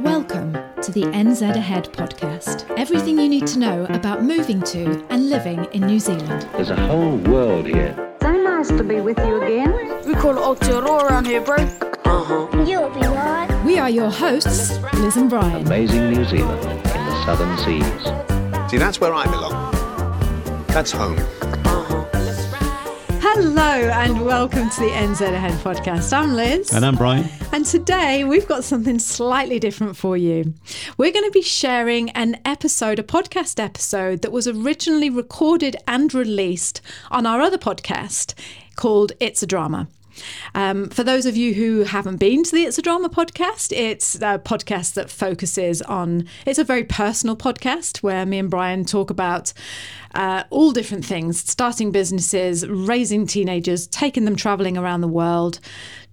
Welcome to the NZ Ahead podcast. Everything you need to know about moving to and living in New Zealand. There's a whole world here. So nice to be with you again. We call it Aotearoa around here, bro. Uh-huh. You'll be right. We are your hosts, Liz and Brian. Amazing New Zealand in the southern seas. See, that's where I belong. That's home. Hello and welcome to the NZ Ahead podcast. I'm Liz. And I'm Brian. And today we've got something slightly different for you. We're going to be sharing an episode, a podcast episode that was originally recorded and released on our other podcast called It's a Drama. Um, for those of you who haven't been to the It's a Drama podcast, it's a podcast that focuses on, it's a very personal podcast where me and Brian talk about uh, all different things starting businesses, raising teenagers, taking them traveling around the world,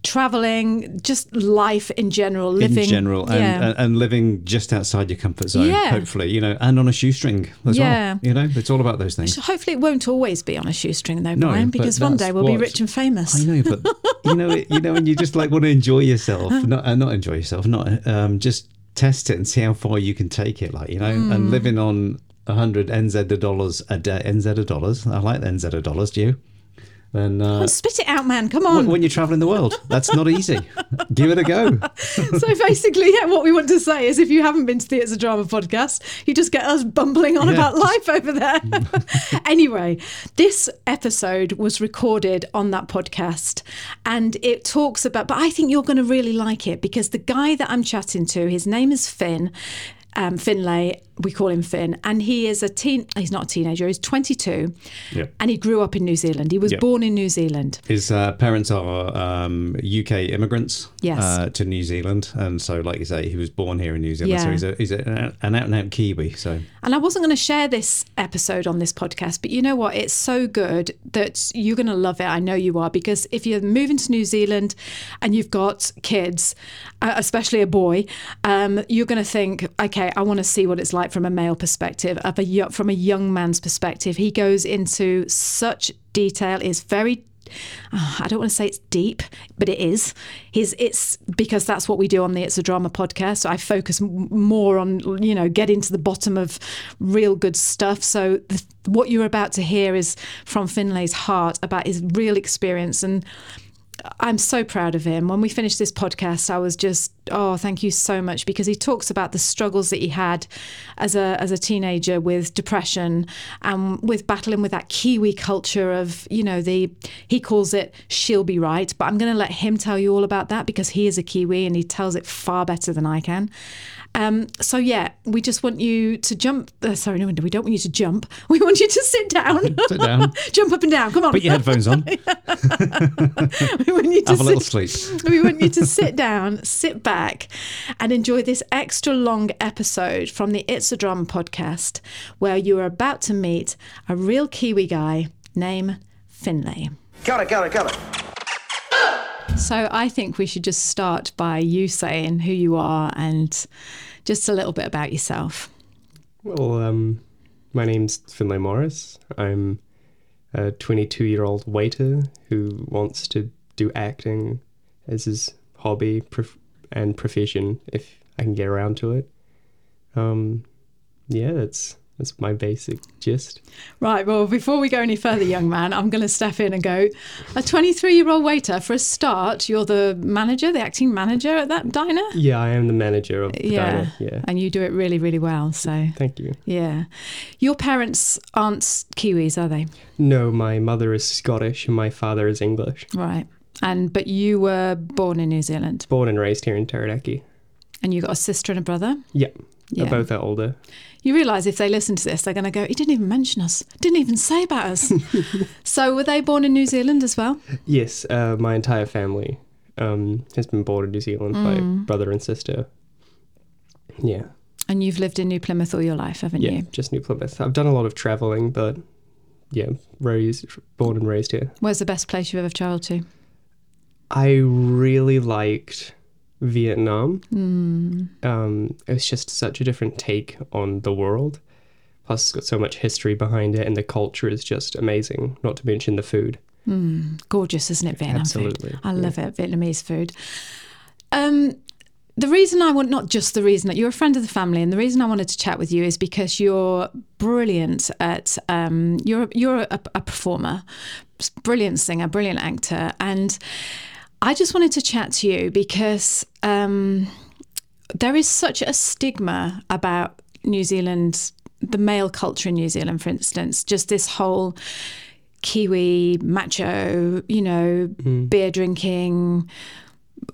traveling, just life in general, living. in general, and, yeah. and, and living just outside your comfort zone, Yeah. hopefully, you know, and on a shoestring as Yeah. well. You know, it's all about those things. So hopefully it won't always be on a shoestring though, No, Brian, because one day we'll be rich and famous. I know, but you know, it- you know, and you just like want to enjoy yourself, not uh, not enjoy yourself, not um, just test it and see how far you can take it, like you know, Hmm. and living on a hundred NZ dollars a day, NZ dollars. I like the NZ dollars. Do you? Then uh, Spit it out, man. Come on. when, when you're traveling the world, that's not easy. Give it a go. so basically, yeah, what we want to say is if you haven't been to the It's a Drama podcast, you just get us bumbling on Yeah. about life over there. anyway, this episode was recorded on that podcast and it talks about, but I think you're going to really like it because the guy that I'm chatting to, his name is Finn. Um, Finlay, we call him Finn, and he is a teen. He's not a teenager. He's 22, Yep. and he grew up in New Zealand. He was Yep. born in New Zealand. His uh, parents are um, UK immigrants Yes. uh, to New Zealand, and so, like you say, he was born here in New Zealand. So he's a, he's a, an out and out Kiwi. So And I wasn't going to share this episode on this podcast, but you know what? It's so good that you're going to love it. I know you are, because if you're moving to New Zealand and you've got kids, uh, especially a boy, um, you're going to think, okay, I want to see what it's like from a male perspective, a, from a young man's perspective. He goes into such detail, is very oh, I don't want to say it's deep, but it is. He's it's because that's what we do on the It's a Drama podcast. So I focus more on you know getting to the bottom of real good stuff. So the, what you're about to hear is from Finlay's heart about his real experience and. I'm so proud of him. When we finished this podcast, I was just, oh, thank you so much because he talks about the struggles that he had as a as a teenager with depression and with battling with that Kiwi culture of, you know, the he calls it she'll be right, but I'm going to let him tell you all about that because he is a Kiwi and he tells it far better than I can. Um, so yeah, we just want you to jump. Uh, sorry, no, we don't want you to jump. We want you to sit down, Sit down. jump up and down. Come on, put your headphones on, we want you to have a little sit- sleep. we want you to sit down, sit back, and enjoy this extra long episode from the It's a Drum podcast, where you are about to meet a real Kiwi guy named Finlay. Got it, Got it, cut it. So I think we should just start by you saying who you are and just a little bit about yourself. Well, um, my name's Finlay Morris. I'm a 22 year old waiter who wants to do acting as his hobby prof- and profession if I can get around to it. Um, yeah, that's that's my basic gist. Right, well, before we go any further, young man, I'm going to step in and go. A 23 year old waiter, for a start, you're the manager, the acting manager at that diner? Yeah, I am the manager of the Yeah. diner. Yeah, And you do it really, really well. So, thank you. yeah. Your parents aren't Kiwis, are they? No, my mother is Scottish and my father is English. Right. And but you were born in New Zealand, Born and raised here in Taranaki. and you got a sister and a brother. Yeah, Yeah. both are older. You realise if they listen to this, they're going to go, "He didn't even mention us. Didn't even say about us." so, were they born in New Zealand as well? Yes, uh, my entire family um, has been born in New Zealand. My brother and sister. Yeah, And you've lived in New Plymouth all your life, haven't yeah, you? just New Plymouth. I've done a lot of traveling, but yeah, raised, born and raised here. Where's the best place you've ever travelled to? I really liked Vietnam. Um, it was just such a different take on the world. Plus, it's got so much history behind it, and the culture is just amazing. Not to mention the food. Gorgeous, isn't it, Vietnam Absolutely, food? I love it, Vietnamese food. Um, the reason I want, not just the reason that you're a friend of the family, and the reason I wanted to chat with you is because you're brilliant at, um, you're, you're a, a performer, brilliant singer, brilliant actor. And I just wanted to chat to you because um, there is such a stigma about New Zealand, the male culture in New Zealand, for instance, just this whole Kiwi, macho, you know, beer drinking.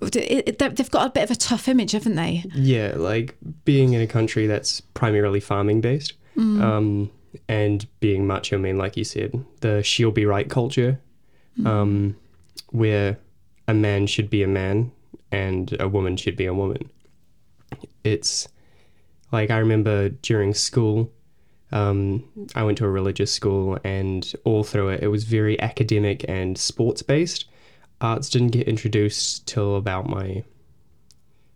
It- it- they- They've got a bit of a tough image, haven't they? Yeah, like being in a country that's primarily farming based, um, and being macho I mean, like you said, the she'll be right culture, um, where a man should be a man and a woman should be a woman. It's like I remember during school, um, I went to a religious school, and all through it, it was very academic and sports based. Arts didn't get introduced till about my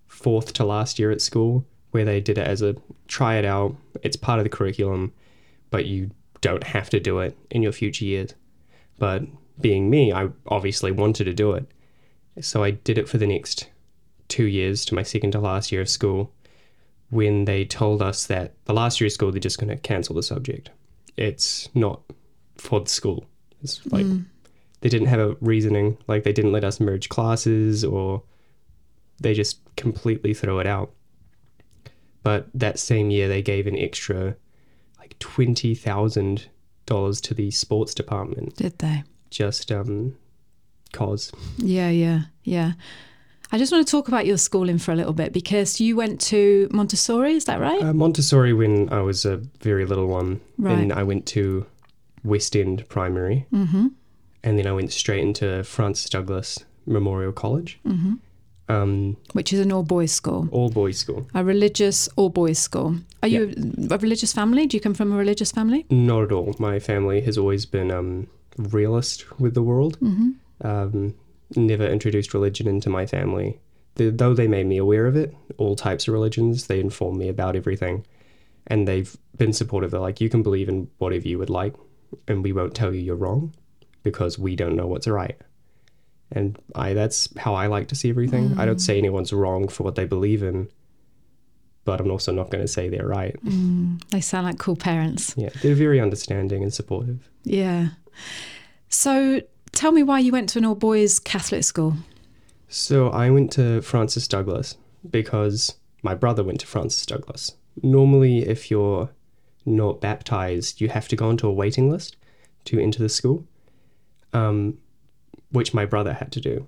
fourth to last year at school, where they did it as a try it out. It's part of the curriculum, but you don't have to do it in your future years. But being me, I obviously wanted to do it. So I did it for the next two years to my second to last year of school when they told us that the last year of school they're just going to cancel the subject. It's not for the school. It's like they didn't have a reasoning, like they didn't let us merge classes or they just completely throw it out. But that same year they gave an extra like twenty thousand dollars to the sports department Did they? just um cause. Yeah, yeah, yeah. I just want to talk about your schooling for a little bit because you went to Montessori, is that right? Uh, Montessori when I was a very little one. And I went to West End Primary. Mm-hmm. And then I went straight into Francis Douglas Memorial College. Mm-hmm. Um, Which is an all boys school, all boys school. a religious all boys school. Are you a religious family? Do you come from a religious family? Not at all. My family has always been um, realist with the world. Mm-hmm. Um, never introduced religion into my family. The, though they made me aware of it, all types of religions, they informed me about everything. And they've been supportive. They're like, you can believe in whatever you would like, and we won't tell you you're wrong because we don't know what's right. And I that's how I like to see everything. I don't say anyone's wrong for what they believe in, but I'm also not going to say they're right. They sound like cool parents. Yeah, they're very understanding and supportive. Yeah. So tell me why you went to an all boys Catholic school. So I went to Francis Douglas because my brother went to Francis Douglas. Normally, if you're not baptized, you have to go onto a waiting list to enter the school, um, which my brother had to do.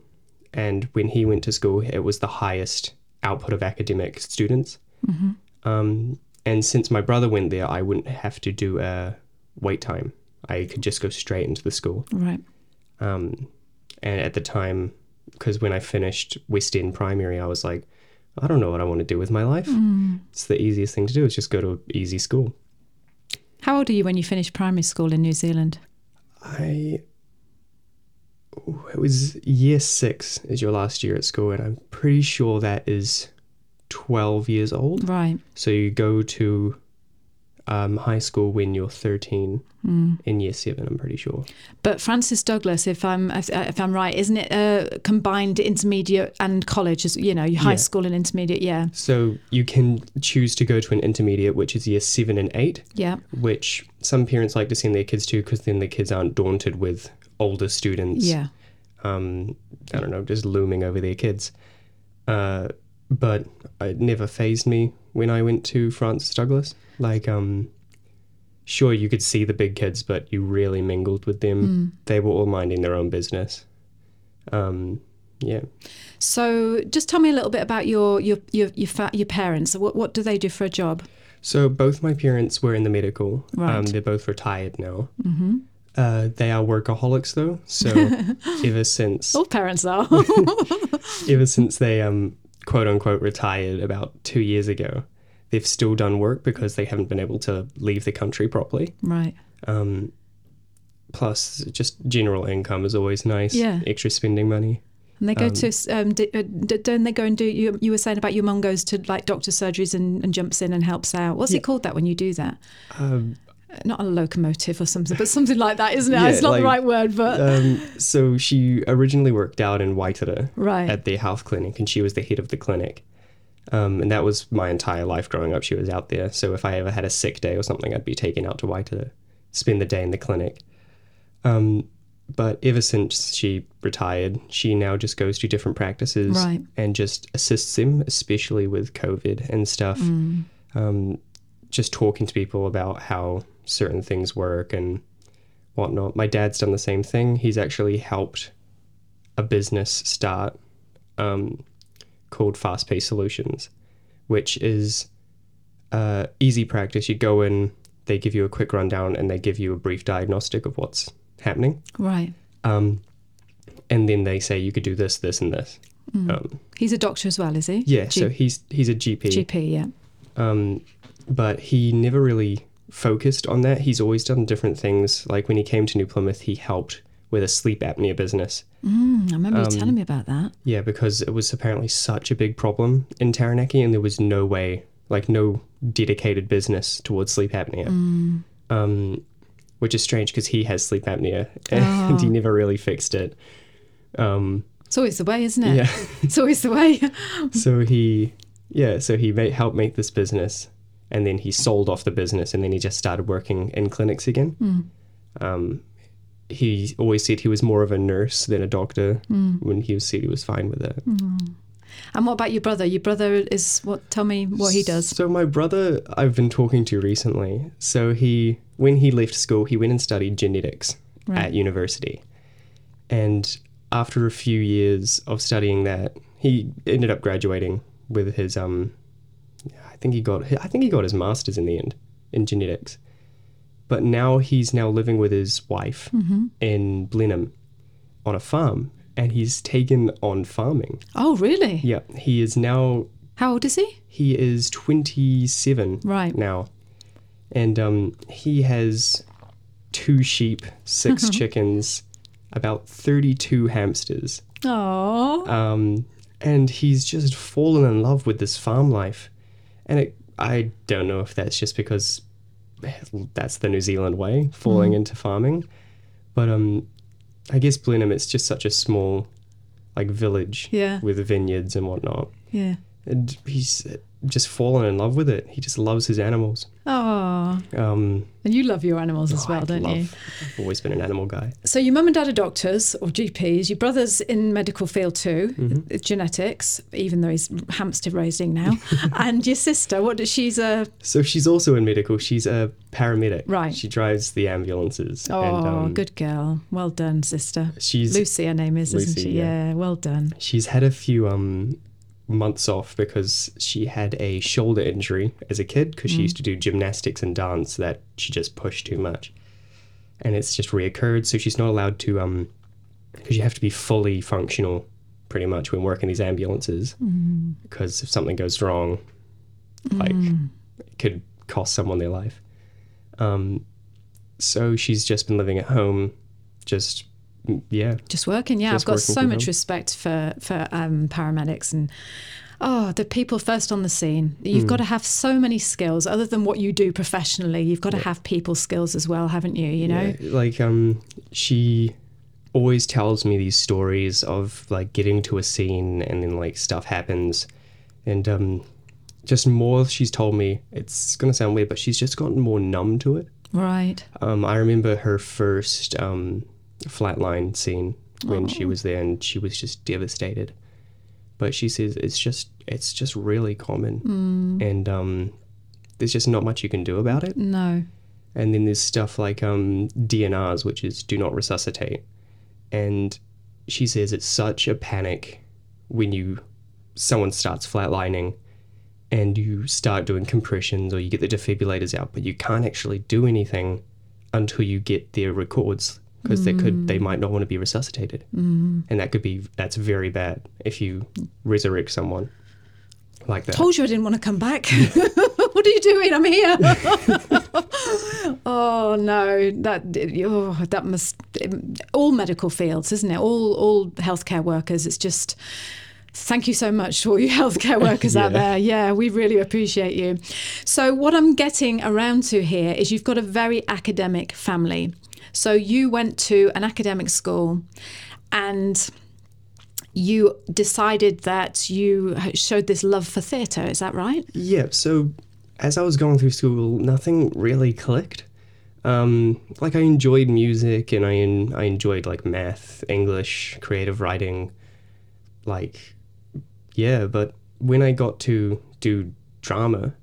And when he went to school, it was the highest output of academic students. Um, and since my brother went there, I wouldn't have to do a wait time. I could just go straight into the school. Right. Um, and at the time, because when I finished West End Primary, I was like, I don't know what I want to do with my life. It's the easiest thing to do is just go to an easy school. How old are you when you finished primary school in New Zealand? I it was year six is your last year at school, and I'm pretty sure that is twelve years old. Right. So you go to um, high school when you're thirteen in year seven. I'm pretty sure. But Francis Douglas, if I'm if, if I'm right, isn't it a combined intermediate and college? As you know, high Yeah. school and intermediate. Yeah. So you can choose to go to an intermediate, which is year seven and eight. Yeah. which some parents like to send their kids to because then the kids aren't daunted with older students. Yeah. Um, I don't know, just looming over their kids. Uh, but it never phased me when I went to Francis Douglas. Like, um, sure, you could see the big kids, but you really mingled with them. They were all minding their own business. Um, yeah. So just tell me a little bit about your your your your, fa- your parents. What what do they do for a job? So both my parents were in the medical. Um, Right. they're both retired now. Mm-hmm. Uh, they are workaholics though. So ever since All parents are. ever since they um quote unquote retired about two years ago, they've still done work because they haven't been able to leave the country properly. right. Um, plus, just general income is always nice. Yeah. Extra spending money. And they go to um, d- uh, d- don't they go and do you you were saying about your mum goes to like doctor surgeries and, and jumps in and helps out. What's it called that when you do that? Um, not a locomotive or something, but something like that, isn't it? Yeah, it's not like, the right word, but Um, so she originally worked out in Waitara Right. at the health clinic, and she was the head of the clinic. Um, and that was my entire life growing up. She was out there. So if I ever had a sick day or something, I'd be taken out to Waitara, spend the day in the clinic. Um, but ever since she retired, she now just goes to different practices Right. and just assists them, especially with COVID and stuff. Mm. Um, just talking to people about how certain things work and whatnot. My dad's done the same thing. He's actually helped a business start um, called Fast Pace Solutions, which is uh, easy practice. You go in, they give you a quick rundown, and they give you a brief diagnostic of what's happening. right. Um, and then they say you could do this, this, and this. Um, He's a doctor as well, is he? yeah, G- so he's he's a GP. GP, yeah. Um, but he never really focused on that. He's always done different things. Like when he came to New Plymouth, he helped with a sleep apnea business. Mm, I remember you Um, telling me about that. Yeah, because it was apparently such a big problem in Taranaki, and there was no way, like, no dedicated business towards sleep apnea. Mm. Um, which is strange because he has sleep apnea and he Oh. never really fixed it. Um, It's always the way, isn't it? yeah. It's always the way. so he, yeah, so he made, helped make this business, and then he sold off the business, and then he just started working in clinics again. Um, he always said he was more of a nurse than a doctor. When he was said he was fine with it. and what about your brother? Your brother is what? Tell me what he does. So my brother, I've been talking to recently. So he, when he left school, he went and studied genetics Right. at university, and after a few years of studying that, he ended up graduating with his um, think he got, I think he got his masters in the end in genetics, but now he's now living with his wife in Blenheim on a farm, and he's taken on farming. Oh, really? Yeah, he is now How old is he? he is 27 Right. now. And um, he has two sheep, 6 chickens, about 32 hamsters. Oh, Um, and he's just fallen in love with this farm life. And it, I don't know if that's just because that's the New Zealand way, falling into farming. But um, I guess Blenheim, it's just such a small like village Yeah. with vineyards and whatnot yeah. and he's just fallen in love with it. He just loves his animals. Oh, Um, and you love your animals as oh, well, I don't love, you? I've always been an animal guy. So your mum and dad are doctors or GPs. Your brother's in medical field too, Mm-hmm. uh, genetics, even though he's hamster raising now. and your sister, what does she's a So she's also in medical. She's a paramedic. Right. She drives the ambulances. oh, and, um, good girl. Well done, sister. She's Lucy, her name is, isn't she? yeah. Yeah, well done. she's had a few um months off because she had a shoulder injury as a kid because Mm. she used to do gymnastics and dance that she just pushed too much, and it's just reoccurred. So she's not allowed to um because you have to be fully functional pretty much when working these ambulances Mm. because if something goes wrong, like it could cost someone their life. Um, so she's just been living at home, just yeah, Just working, yeah. Just I've got so much home. respect for for um, paramedics and oh, the people first on the scene. You've Hmm. got to have so many skills other than what you do professionally. You've got to have people skills as well, haven't you? You know, Yeah, like um, she always tells me these stories of like getting to a scene and then like stuff happens, and um, just more she's told me. It's gonna sound weird, but she's just gotten more numb to it. right? Um, I remember her first um, flatline scene when she was there, and she was just devastated. But she says it's just it's just really common, and um, there's just not much you can do about it. No, And then there's stuff like um, DNRs, which is do not resuscitate. And she says it's such a panic when you someone starts flatlining and you start doing compressions or you get the defibrillators out, but you can't actually do anything until you get their records because they could they might not want to be resuscitated, mm. and that could be that's very bad if you resurrect someone like that. told you I didn't want to come back. what are you doing? I'm here. oh no, that oh, that must all medical fields, isn't it? All all healthcare workers. It's just Thank you so much to all you healthcare workers out there. Yeah, we really appreciate you. So, what I'm getting around to here is you've got a very academic family. So, you went to an academic school and you decided that you showed this love for theatre. Is that right? Yeah, so as I was going through school, nothing really clicked. Um, like I enjoyed music and I I enjoyed like math, English, creative writing, like yeah. But when I got to do drama,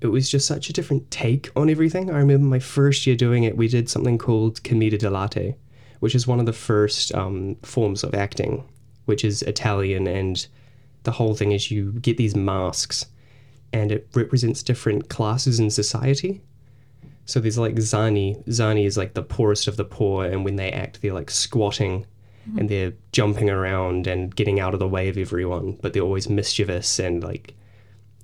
it was just such a different take on everything. I remember my first year doing it. We did something called commedia dell'arte, which is one of the first um, forms of acting, which is Italian, and the whole thing is you get these masks and it represents different classes in society. So there's like Zanni. Zanni is like the poorest of the poor, and when they act, they're like squatting and they're jumping around and getting out of the way of everyone, but they're always mischievous and like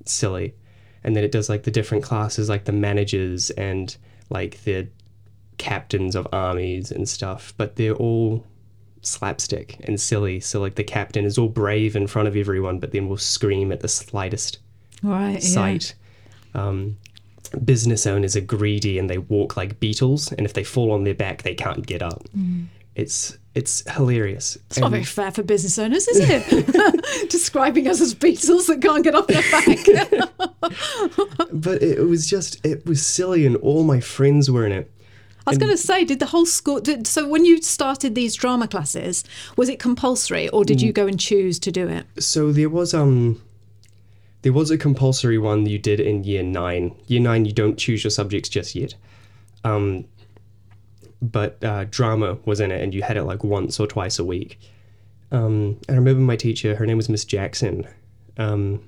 silly. And then it does like the different classes, like the managers and like the captains of armies and stuff, but they're all slapstick and silly. So like the captain is all brave in front of everyone, but then will scream at the slightest Right. yeah. sight. Um, business owners are greedy and they walk like beetles, and if they fall on their back, they can't get up. It's it's hilarious. It's not very fair for business owners, is it? Describing us as beetles that can't get off their back. but it was just it was silly, and all my friends were in it. I was going to say, did the whole school? Did, so when you started these drama classes, was it compulsory, or did you go and choose to do it? So there was um there was a compulsory one you did in year nine. Year nine, you don't choose your subjects just yet. Um, but uh, drama was in it, and you had it like once or twice a week. Um, and I remember my teacher. Her name was Miss Jackson, um,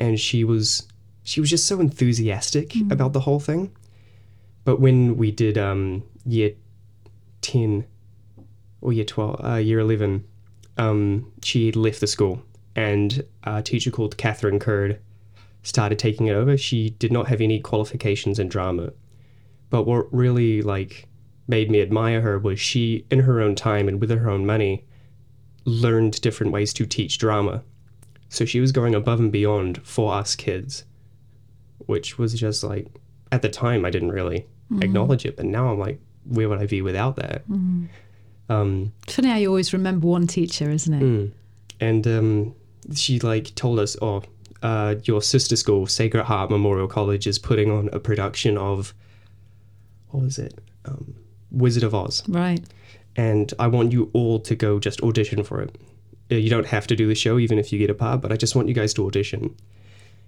and she was she was just so enthusiastic about the whole thing. But when we did um, year ten or year twelve, uh, year eleven, um, she had left the school, and a teacher called Catherine Curd started taking it over. She did not have any qualifications in drama, but what really like made me admire her was she, in her own time and with her own money, learned different ways to teach drama. So she was going above and beyond for us kids, which was just like at the time I didn't really acknowledge it, but now I'm like, where would I be without that? Um, It's funny how you always remember one teacher, isn't it? and um, she like told us, "Oh, uh, your sister school, Sacred Heart Memorial College, is putting on a production of what was it, um, Wizard of Oz, Right. and I want you all to go just audition for it. Uh, You don't have to do the show, even if you get a part, but I just want you guys to audition."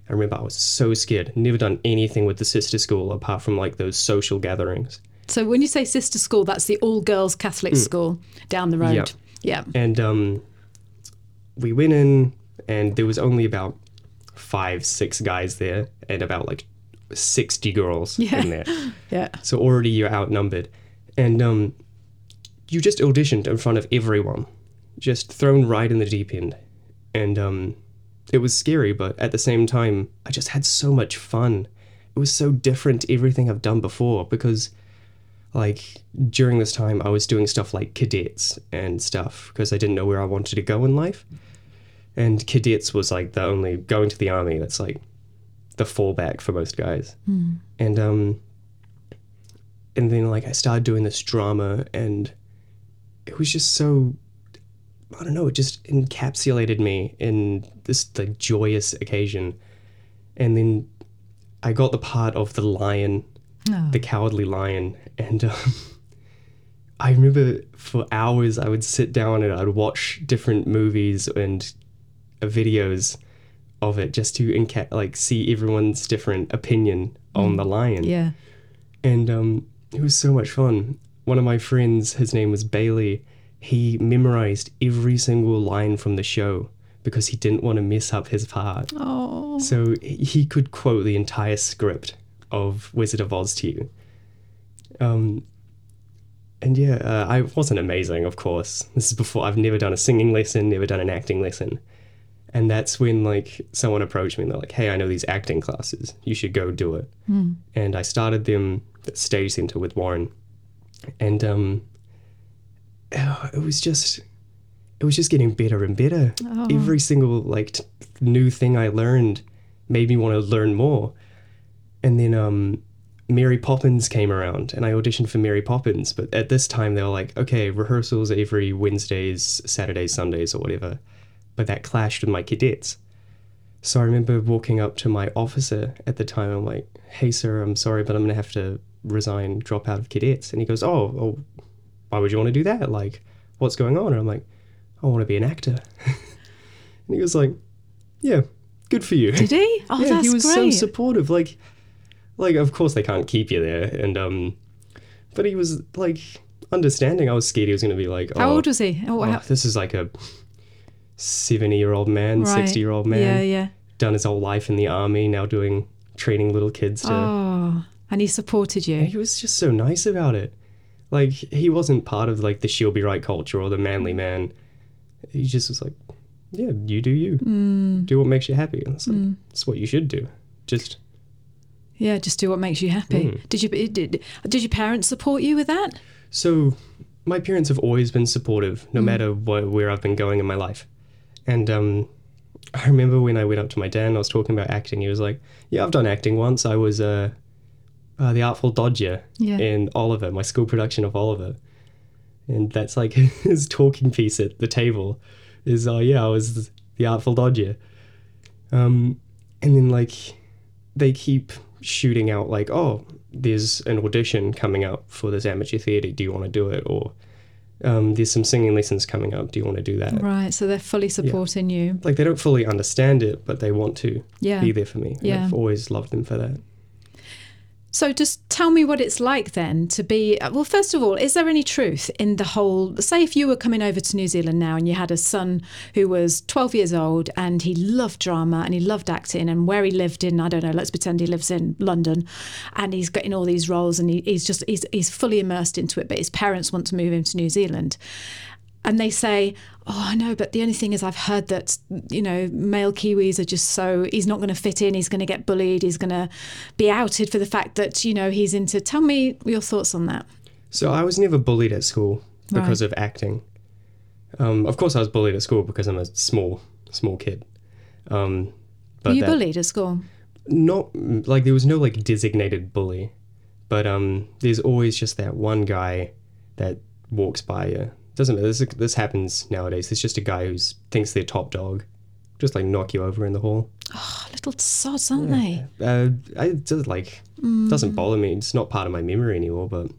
I remember I was so scared. Never done anything with the sister school apart from like those social gatherings. So when you say sister school, that's the all girls Catholic school down the road. Mm. Yeah. Yeah. And um, we went in, and there was only about five, six guys there, and about like sixty girls Yeah. in there. Yeah. So already you're outnumbered, and um, you just auditioned in front of everyone, just thrown right in the deep end, and um, it was scary, but at the same time, I just had so much fun. It was so different to everything I've done before because like during this time I was doing stuff like cadets and stuff because I didn't know where I wanted to go in life. And cadets was like the only going to the army that's like the fallback for most guys. And um and then like I started doing this drama and it was just so I don't know, it just encapsulated me in this like joyous occasion. And then I got the part of the lion the cowardly lion and um, i remember for hours i would sit down and i'd watch different movies and uh, videos of it just to like see everyone's different opinion on the lion Yeah. and um, it was so much fun. One of my friends, his name was Bailey, he memorized every single line from the show because he didn't want to mess up his part. Oh. So he could quote the entire script of Wizard of Oz to you. Um, and yeah, uh, I wasn't amazing, of course. This is before I've never done a singing lesson, never done an acting lesson. And that's when like someone approached me and they're like, "Hey, I know these acting classes. You should go do it." And I started them Stage Center with Warren, and um, oh, it was just it was just getting better and better. Oh. Every single like t- new thing I learned made me want to learn more. And then um, Mary Poppins came around, and I auditioned for Mary Poppins. But at this time, they were like, okay, rehearsals every Wednesdays, Saturdays, Sundays, or whatever. But that clashed with my cadets. So I remember walking up to my officer at the time. I'm like, "Hey, sir, I'm sorry, but I'm gonna have to resign, drop out of cadets." And he goes, "Oh, oh why would you want to do that? Like, what's going on?" And I'm like, "I want to be an actor." and he was like, "Yeah, good for you." Did he? Oh, yeah, that's he was great. so supportive. Like, like of course they can't keep you there, and um, but he was like understanding. I was scared he was gonna be like, How oh, old was he? Oh, oh, how- this is like a seventy-year-old man, right. sixty-year-old man Yeah, yeah. done his whole life in the army, now doing training little kids to. Oh, and he supported you. He was just so nice about it. Like he wasn't part of like the she'll be right culture or the manly man. He just was like, yeah, you do you. Mm. Do what makes you happy. And it's like, it's what you should do. Just Yeah, just do what makes you happy. Mm. Did you did, did your parents support you with that? so. My parents have always been supportive, Mm. no matter what, where I've been going in my life. And um, I remember when I went up to my dad and I was talking about acting. He was like, "Yeah, I've done acting once. I was uh, uh, the Artful Dodger Yeah. in Oliver, my school production of Oliver." And that's like his talking piece at the table is, "Oh yeah, I was the Artful Dodger." Um, and then like they keep shooting out like, "Oh, there's an audition coming up for this amateur theatre. Do you want to do it?" Or um, "There's some singing lessons coming up. Do you want to do that?" Right, so they're fully supporting you. like they don't fully understand it, but they want to Yeah. be there for me. And Yeah. I've always loved them for that. So just tell me what it's like then to be uh, well first of all is there any truth in the whole say if you were coming over to New Zealand now and you had a son who was 12 years old and he loved drama and he loved acting and where he lived in I don't know let's pretend he lives in London and he's getting all these roles and he, he's just he's, he's fully immersed into it but his parents want to move him to New Zealand and they say, "Oh, I know, but the only thing is, I've heard that you know male Kiwis are just so he's not going to fit in. He's going to get bullied. He's going to be outed for the fact that you know he's into." Tell me your thoughts on that. So I was never bullied at school because Right. of acting. Um, of course, I was bullied at school because I'm a small, small kid. Um, but Were you that- bullied at school? Not like there was no like designated bully, but um, there's always just that one guy that walks by you. Doesn't this this happens nowadays? There's just a guy who thinks they're top dog, just like knock you over in the hall. Oh, little sods, aren't they? Uh, I it does like mm. doesn't bother me. It's not part of my memory anymore. But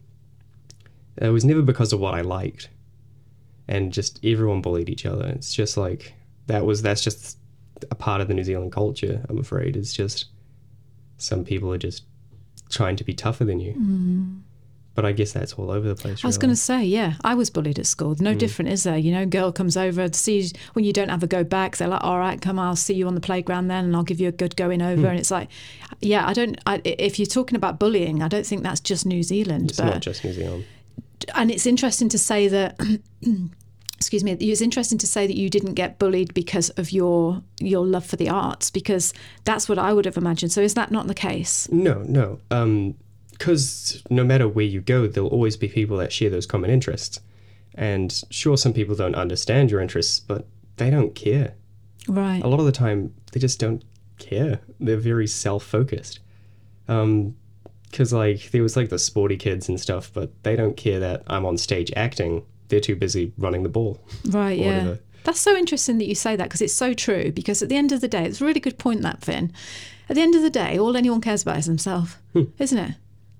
it was never because of what I liked, and just everyone bullied each other. It's just like that was that's just a part of the New Zealand culture. I'm afraid it's just some people are just trying to be tougher than you. Mm. But I guess that's all over the place. I was going to say, yeah, I was bullied at school. No different, is there? You know, girl comes over, sees when you don't have a go back. They're like, all right, come, I'll see you on the playground then, and I'll give you a good going over. And it's like, yeah, I don't. I, if you're talking about bullying, I don't think that's just New Zealand. It's but not just New Zealand. and it's interesting to say that excuse me it's interesting to say that you didn't get bullied because of your your love for the arts because that's what I would have imagined so is that not the case No, no. Um, because no matter where you go, there'll always be people that share those common interests. And sure, some people don't understand your interests, but they don't care. right A lot of the time, they just don't care. They're very self-focused. Um, because like there was like the sporty kids and stuff, but they don't care that I'm on stage acting. They're too busy running the ball. right yeah whatever. that's so interesting that you say that because it's so true because at the end of the day it's a really good point that Finn at the end of the day all anyone cares about is themselves isn't it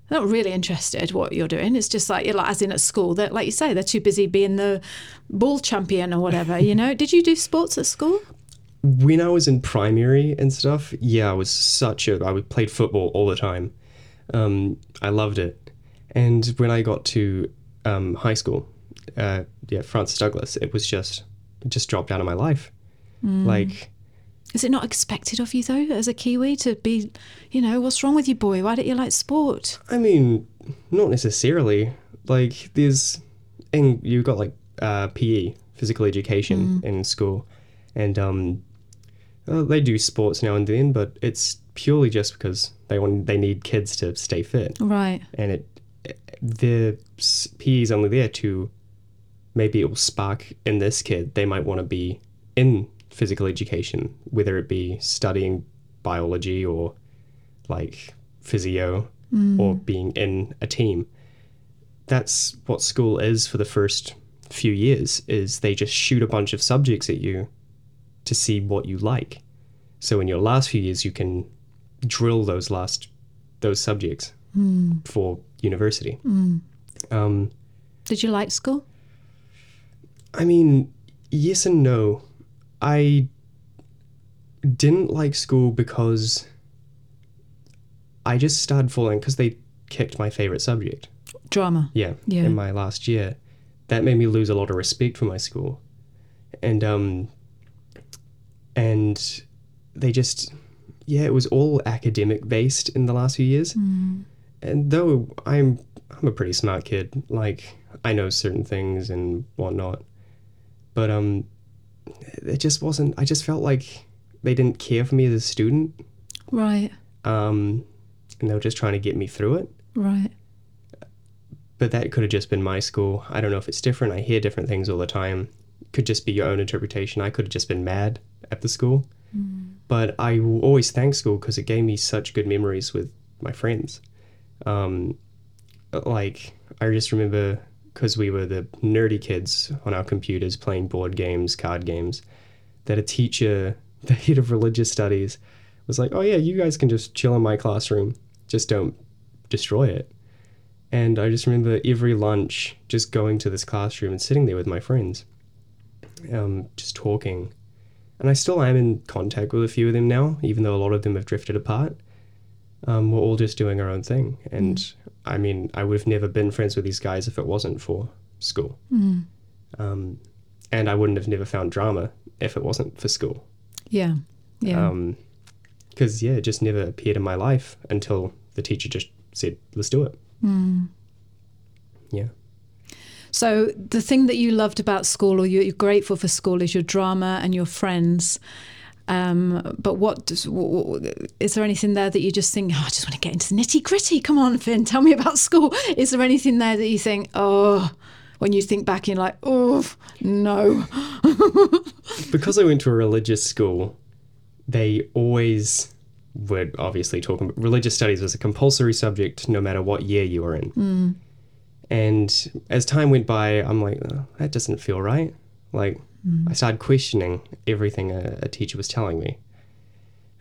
they're not really interested what you're doing. It's just like, you're like as in at school, that like you say, they're too busy being the ball champion or whatever. You know, did you do sports at school? when I was in primary and stuff, yeah, I was such a. I played football all the time. Um, I loved it. And when I got to um, high school, uh, yeah, Francis Douglas, it was just it just dropped out of my life. Like Is it not expected of you though, as a Kiwi, to be, you know, what's wrong with you, boy? Why don't you like sport? I mean, not necessarily. Like there's, and you've got like uh, PE, physical education in school, and um, uh, they do sports now and then, but it's purely just because they want they need kids to stay fit, Right. and it the PE is only there to maybe it will spark in this kid they might want to be in physical education, whether it be studying biology or like physio mm. or being in a team. That's what school is for the first few years is they just shoot a bunch of subjects at you to see what you like. So in your last few years you can drill those last those subjects mm. for university. Mm. Um, Did you like school? I mean, yes and no. I didn't like school because I just started falling because they kicked my favorite subject. Drama. Yeah, Yeah. in my last year. That made me lose a lot of respect for my school. And um and they just yeah, it was all academic based in the last few years. And though I'm I'm a pretty smart kid, like I know certain things and whatnot. But um it just wasn't I just felt like they didn't care for me as a student. Right. Um and they were just trying to get me through it Right. but that could have just been my school. I don't know if it's different. I hear different things all the time. Could just be your own interpretation. I could have just been mad at the school. But I will always thank school because it gave me such good memories with my friends. Um, like, I just remember because we were the nerdy kids on our computers playing board games, card games, that a teacher, the head of religious studies, was like, oh, yeah, you guys can just chill in my classroom. Just don't destroy it. And I just remember every lunch just going to this classroom and sitting there with my friends, um, just talking. And I still am in contact with a few of them now, even though a lot of them have drifted apart. Um, we're all just doing our own thing. And I mean, I would have never been friends with these guys if it wasn't for school. Um, and I wouldn't have never found drama if it wasn't for school. Yeah. Yeah. Um 'cause because yeah, it just never appeared in my life until the teacher just said, "Let's do it." Yeah. So the thing that you loved about school, or you're grateful for school, is your drama and your friends. Um, but what does, w- w- is there anything there that you just think? Oh, I just want to get into the nitty gritty. Come on, Finn, tell me about school. Is there anything there that you think? Oh, when you think back, you're like, oh no. because I went to a religious school, they always were obviously talking. Religious studies was a compulsory subject, no matter what year you were in. And as time went by, I'm like, oh, that doesn't feel right. Like, I started questioning everything a, a teacher was telling me.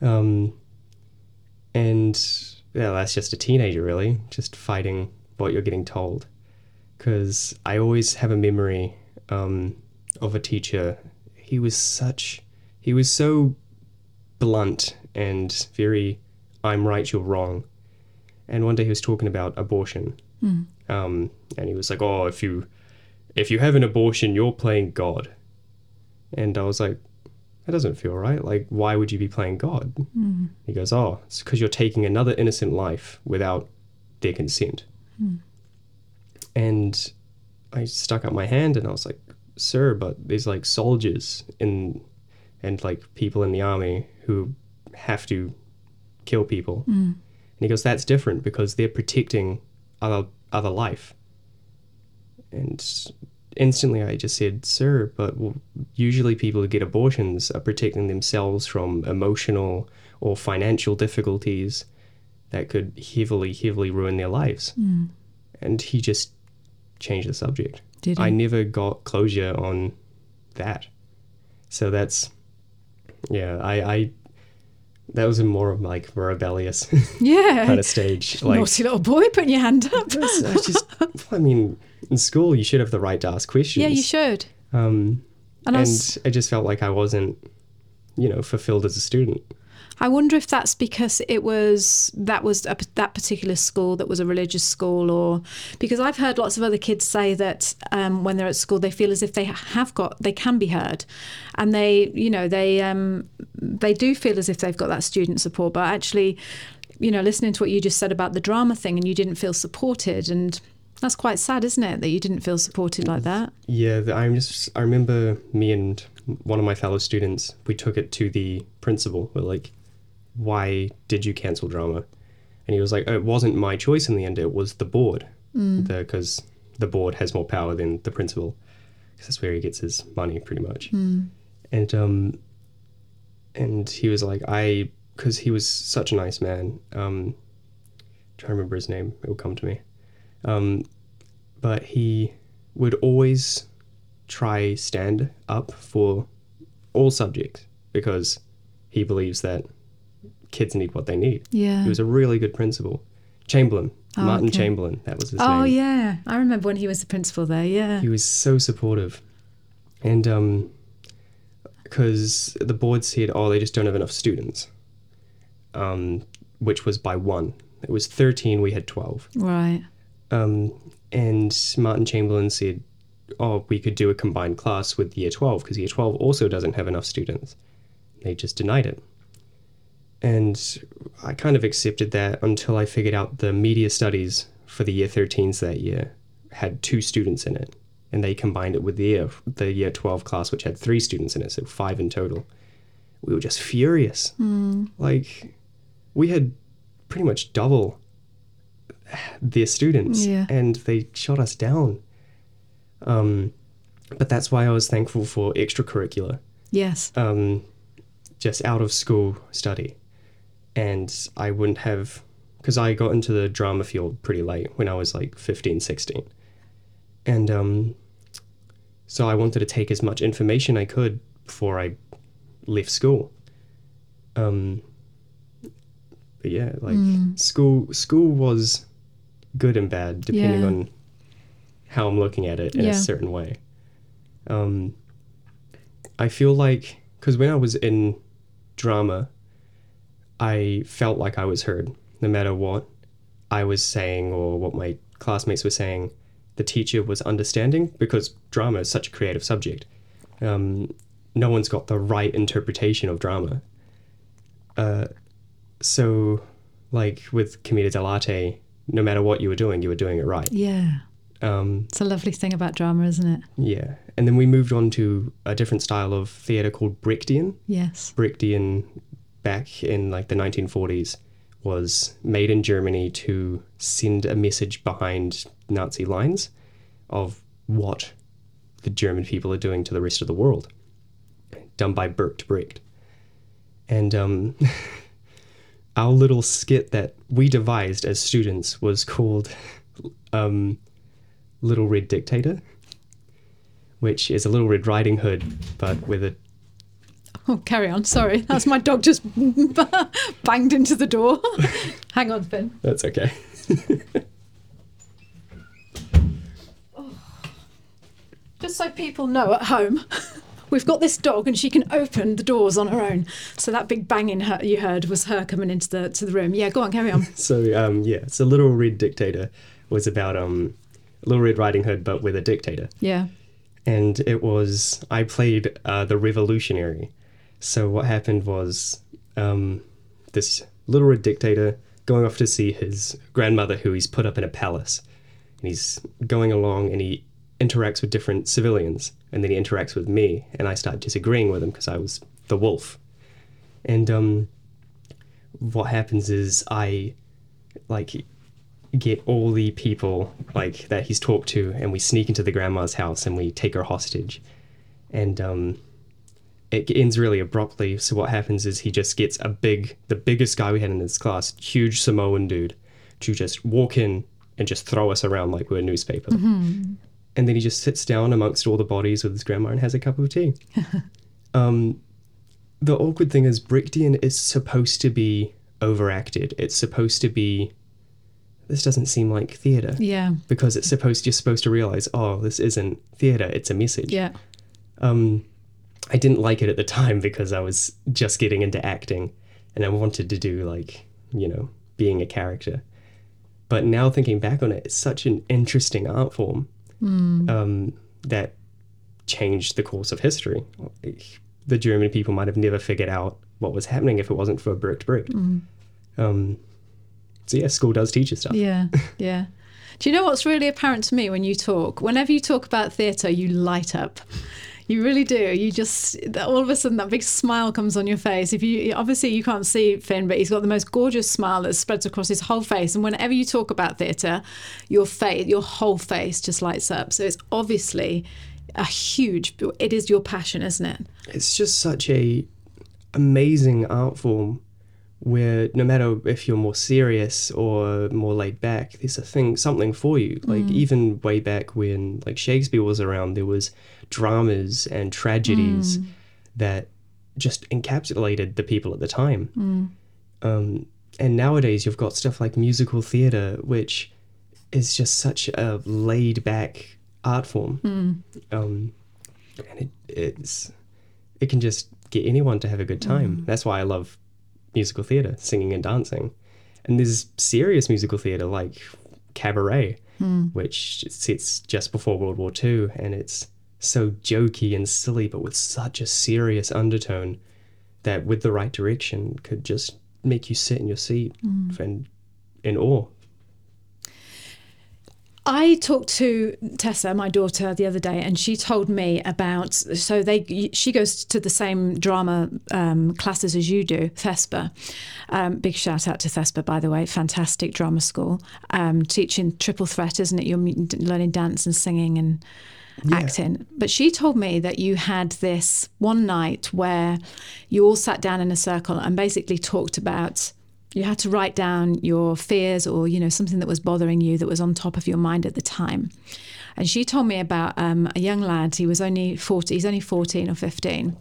Um, and yeah, that's just a teenager, really, just fighting what you're getting told. Because I always have a memory um, of a teacher. He was such, he was so blunt and very, I'm right, you're wrong. And one day he was talking about abortion, um, and he was like, "Oh, if you, if you have an abortion, you're playing God." And I was like, "That doesn't feel right. Like, why would you be playing God?" Mm. He goes, "Oh, it's because you're taking another innocent life without their consent." Hmm. And I stuck up my hand and I was like, "Sir, but there's like soldiers in, and like people in the army who have to kill people." Hmm. And he goes, "That's different because they're protecting other other life." And instantly, I just said, "Sir, but usually people who get abortions are protecting themselves from emotional or financial difficulties that could heavily, heavily ruin their lives." Hmm. And he just changed the subject. Did I never got closure on that. So that's yeah, I, I that was a more of like rebellious Yeah. kind of stage. Like Naughty little boy, putting your hand up. I just I mean, in school you should have the right to ask questions. yeah, you should. Um And, and I, was, I just felt like I wasn't, you know, fulfilled as a student. I wonder if that's because it was that was a, that particular school that was a religious school, or because I've heard lots of other kids say that um, when they're at school they feel as if they have got they can be heard, and they you know they um, they do feel as if they've got that student support, but actually, you know, listening to what you just said about the drama thing, and you didn't feel supported, and that's quite sad, isn't it, that you didn't feel supported like that? Yeah, I'm just. I remember me and one of my fellow students. We took it to the principal. We're like, "Why did you cancel drama?" And he was like, "It wasn't my choice in the end. It was the board, because the board has more power than the principal, because that's where he gets his money pretty much. And um, and he was like, I, because he was such a nice man. Um, trying to remember his name, it will come to me. Um, but he would always try stand up for all subjects because he believes that kids need what they need. Yeah. He was a really good principal. Chamberlain, Oh, Martin okay. Chamberlain, that was his Oh name. Oh, yeah, I remember when he was the principal there. Yeah. He was so supportive. And um because the board said, oh, they just don't have enough students. Um, which was by one. It was 13, we had 12. Right. Um, and Martin Chamberlain said, oh, we could do a combined class with year 12 because year 12 also doesn't have enough students. They just denied it. And I kind of accepted that until I figured out the media studies for the year 13s that year had two students in it. And they combined it with the year, the year 12 class, which had three students in it, so five in total. We were just furious. Hmm. Like, we had pretty much double their students Yeah. and they shot us down. Um, but that's why I was thankful for extracurricular, Yes. um, just out of school study. And I wouldn't have, because I got into the drama field pretty late when I was like 15, 16. And um, so I wanted to take as much information I could before I left school. Um, but yeah, like school, school was good and bad depending Yeah. on how I'm looking at it in Yeah. a certain way. Um, I feel like because when I was in drama, I felt like I was heard, no matter what I was saying or what my classmates were saying. The teacher was understanding because drama is such a creative subject. Um, no one's got the right interpretation of drama. Uh, so, like with Commedia dell'arte, no matter what you were doing, you were doing it right. Yeah. Um, It's a lovely thing about drama, isn't it? yeah. And then we moved on to a different style of theatre called Brechtian. Yes. Brechtian, back in like the 1940s, was made in Germany to send a message behind Nazi lines of what the German people are doing to the rest of the world. Done by Bert Brecht. And um, our little skit that we devised as students was called um, Little Red Dictator, which is a Little Red Riding Hood, but with a Oh, carry on. Sorry, that's my dog just banged into the door. Hang on, Finn. That's okay. Just so people know at home, we've got this dog and she can open the doors on her own. So that big banging her, you heard was her coming into the to the room. Yeah, go on, carry on. So um, yeah, so Little Red Dictator was about um, Little Red Riding Hood, but with a dictator, Yeah. and it was I played uh, the revolutionary. So what happened was um, this Little Red Dictator going off to see his grandmother, who he's put up in a palace, and he's going along and he interacts with different civilians, and then he interacts with me, and I start disagreeing with him because I was the wolf, and um, what happens is I like get all the people like that he's talked to and we sneak into the grandma's house and we take her hostage. And um it ends really abruptly. So what happens is he just gets a big the biggest guy we had in his class huge samoan dude to just walk in and just throw us around like we're newspaper and then he just sits down amongst all the bodies with his grandma and has a cup of tea um the awkward thing is Brechtian is supposed to be overacted. It's supposed to be this doesn't seem like theatre. Yeah. Because it's supposed you're supposed to realise, oh, this isn't theatre, it's a message. Yeah. Um I didn't like it at the time because I was just getting into acting and I wanted to do like, you know, being a character. But now thinking back on it, it's such an interesting art form um, that changed the course of history. The German people might have never figured out what was happening if it wasn't for Brecht Brecht. Um, so yeah, school does teach you stuff. Yeah. Yeah. Do you know what's really apparent to me when you talk? Whenever you talk about theatre, you light up. You really do. You just all of a sudden that big smile comes on your face. If you obviously you can't see Finn, but he's got the most gorgeous smile that spreads across his whole face. And whenever you talk about theatre, your face, your whole face just lights up. So it's obviously a huge. It is your passion, isn't it? it's just such a amazing art form where no matter if you're more serious or more laid back there's a thing something for you like mm. even way back when like shakespeare was around there was dramas and tragedies mm. that just encapsulated the people at the time. Mm. Um, and nowadays you've got stuff like musical theatre which is just such a laid back art form. Mm. Um, and it, it's it can just get anyone to have a good time. That's why I love musical theatre, singing and dancing. And there's serious musical theatre like Cabaret, which sits just before World War II, and it's so jokey and silly, but with such a serious undertone that, with the right direction, could just make you sit in your seat and in awe. I talked to Tessa, my daughter, the other day, and she told me about. So they, she goes to the same drama um, classes as you do, Thespa. Um, big shout out to Thespa, by the way, fantastic drama school, um, teaching triple threat, isn't it? You're learning dance and singing and acting. But she told me that you had this one night where you all sat down in a circle and basically talked about you had to write down your fears or you know something that was bothering you that was on top of your mind at the time. And she told me about um, a young lad he was only 40 he's only 14 or 15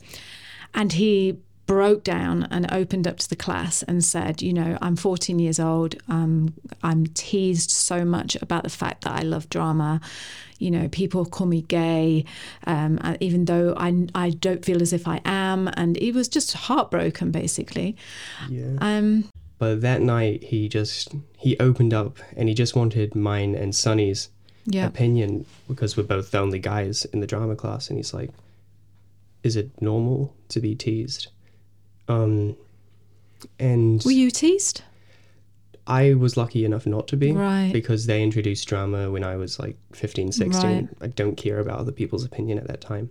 and he broke down and opened up to the class and said you know i'm 14 years old um, i'm teased so much about the fact that i love drama you know people call me gay um, uh, even though I, I don't feel as if i am. And he was just heartbroken basically. Yeah. um, But that night, he just he opened up and he just wanted mine and Sonny's yeah. opinion because we're both the only guys in the drama class, and he's like, "Is it normal to be teased?" Um, and were you teased I was lucky enough not to be Right. because they introduced drama when I was like 15, 16. Right. I don't care about other people's opinion at that time.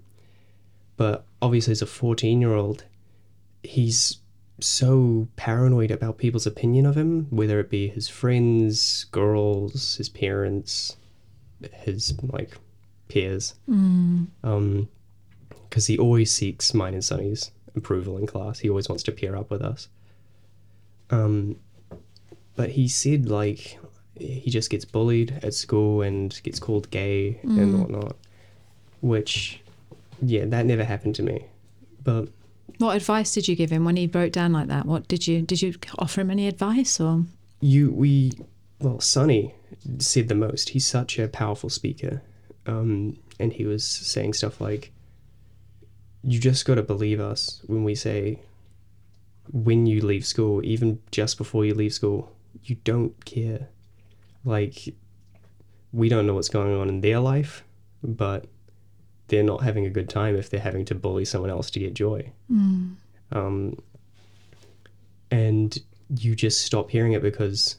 But obviously, as a 14 year old, he's so paranoid about people's opinion of him, whether it be his friends, girls, his parents, his like peers. Um, because he always seeks mine and Sonny's approval in class. He always wants to pair up with us. Um, but he said like he just gets bullied at school and gets called gay and whatnot, which yeah, that never happened to me. But What advice did you give him when he broke down like that? What did you did you offer him any advice or? you we well sonny said the most he's such a powerful speaker um, and he was saying stuff like you just got to believe us when we say when you leave school even just before you leave school you don't care like we don't know what's going on in their life but they're not having a good time if they're having to bully someone else to get joy um, and you just stop hearing it because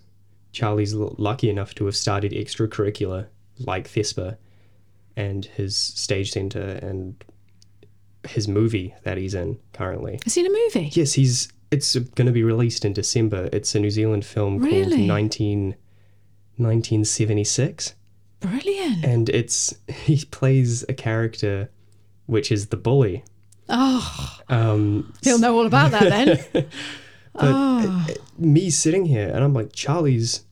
Charlie's l- lucky enough to have started extracurricular like Thespa and his stage center and his movie that he's in currently. Has he in a movie? Yes, he's it's going to be released in December. It's a New Zealand film called Really? 19, 1976 Brilliant. and it's he plays a character which is the bully. Oh, Um he'll know all about that then. But Oh. it- it- me sitting here and I'm like, Charlie's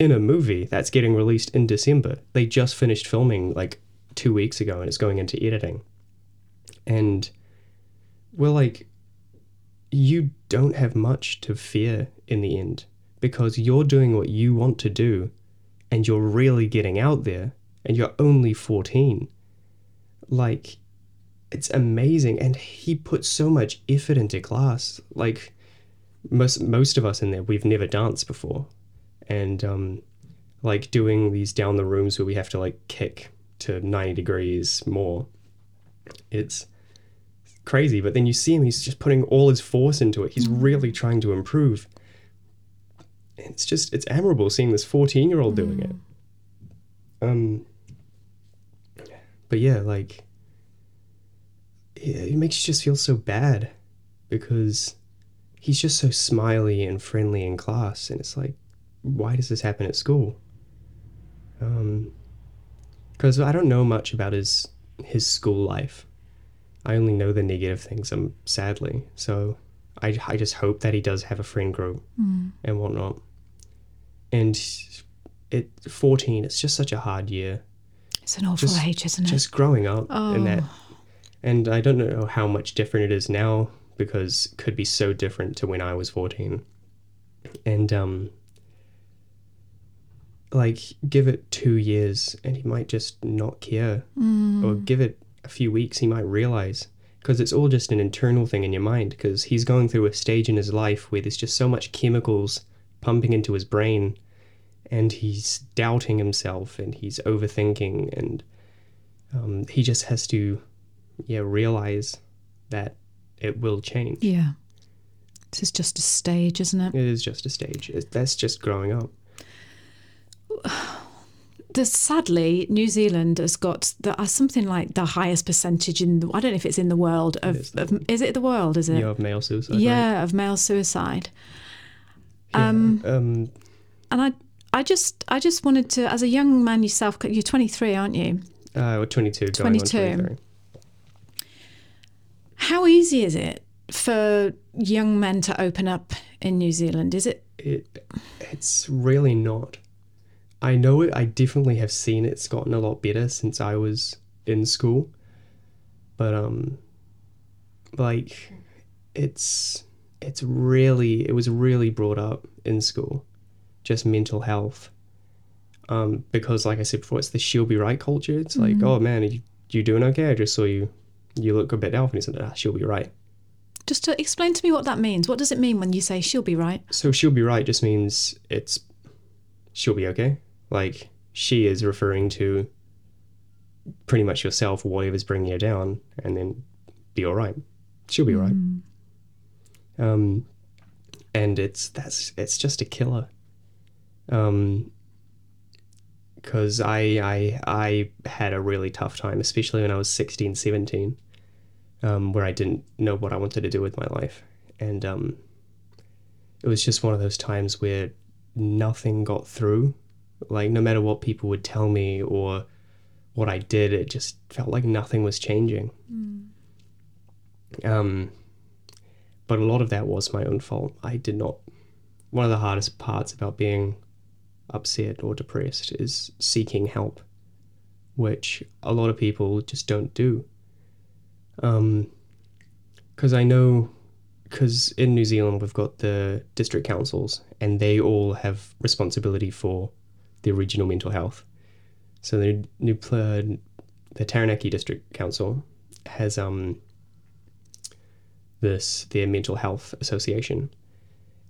in a movie that's getting released in December. They just finished filming like two weeks ago and it's going into editing. And we're like, you don't have much to fear in the end because you're doing what you want to do and you're really getting out there and you're only 14. Like, it's amazing. And he put so much effort into class. Like, most most of us in there we've never danced before and um like doing these down the rooms where we have to like kick to 90 degrees more it's crazy but then you see him he's just putting all his force into it. He's really trying to improve. It's just it's admirable seeing this 14 year old doing it. Um but yeah like it, it makes you just feel so bad because he's just so smiley and friendly in class and it's like why does this happen at school? Um because i don't know much about his his school life. I only know the negative things, um, sadly. So I, I just hope that he does have a friend group and whatnot. And at 14, it's just such a hard year. It's an awful Just, age, isn't it? just growing up in that. Oh. And I don't know how much different it is now because it could be so different to when I was 14. And, um, like, give it two years and he might just not care. Or give it a few weeks, he might realize. Because it's all just an internal thing in your mind. Because he's going through a stage in his life where there's just so much chemicals pumping into his brain and he's doubting himself and he's overthinking and um, he just has to yeah realize that it will change yeah. This is just a stage, isn't it? it is just a stage it, that's just growing up There's, sadly, New Zealand has got the, uh, something like the highest percentage in. The, I don't know if it's in the world of. is, of is it the world? Is it? you have male suicide right? yeah, of male suicide. um and I, I just, I just wanted to, as a young man yourself, you're 23, aren't you? uh we're 22 22. How easy is it for young men to open up in New Zealand? Is it? it it's really not i know it i definitely have seen it's gotten a lot better since i was in school. But um like it's it's really it was really brought up in school just mental health. Um because like i said before it's the she'll be right culture. It's like oh man are you, you doing okay? I just saw you you look a bit off and he said ah, she'll be right. Just to explain to me what that means. What does it mean when you say she'll be right? So she'll be right just means it's she'll be okay. Like she is referring to pretty much yourself, whatever's bringing you down, and then be all right. She'll be all right. Um, and it's that's it's just a killer. Um, because I I I had a really tough time, especially when I was 16, 17, um, where I didn't know what I wanted to do with my life, and um, it was just one of those times where nothing got through. Like no matter what people would tell me or what I did, it just felt like nothing was changing. Um, but a lot of that was my own fault. I did not. One of the hardest parts about being upset or depressed is seeking help, which a lot of people just don't do. Um, because I know, because in New Zealand we've got the district councils, and they all have responsibility for the regional mental health. So the New the Taranaki District Council has um this their mental health association,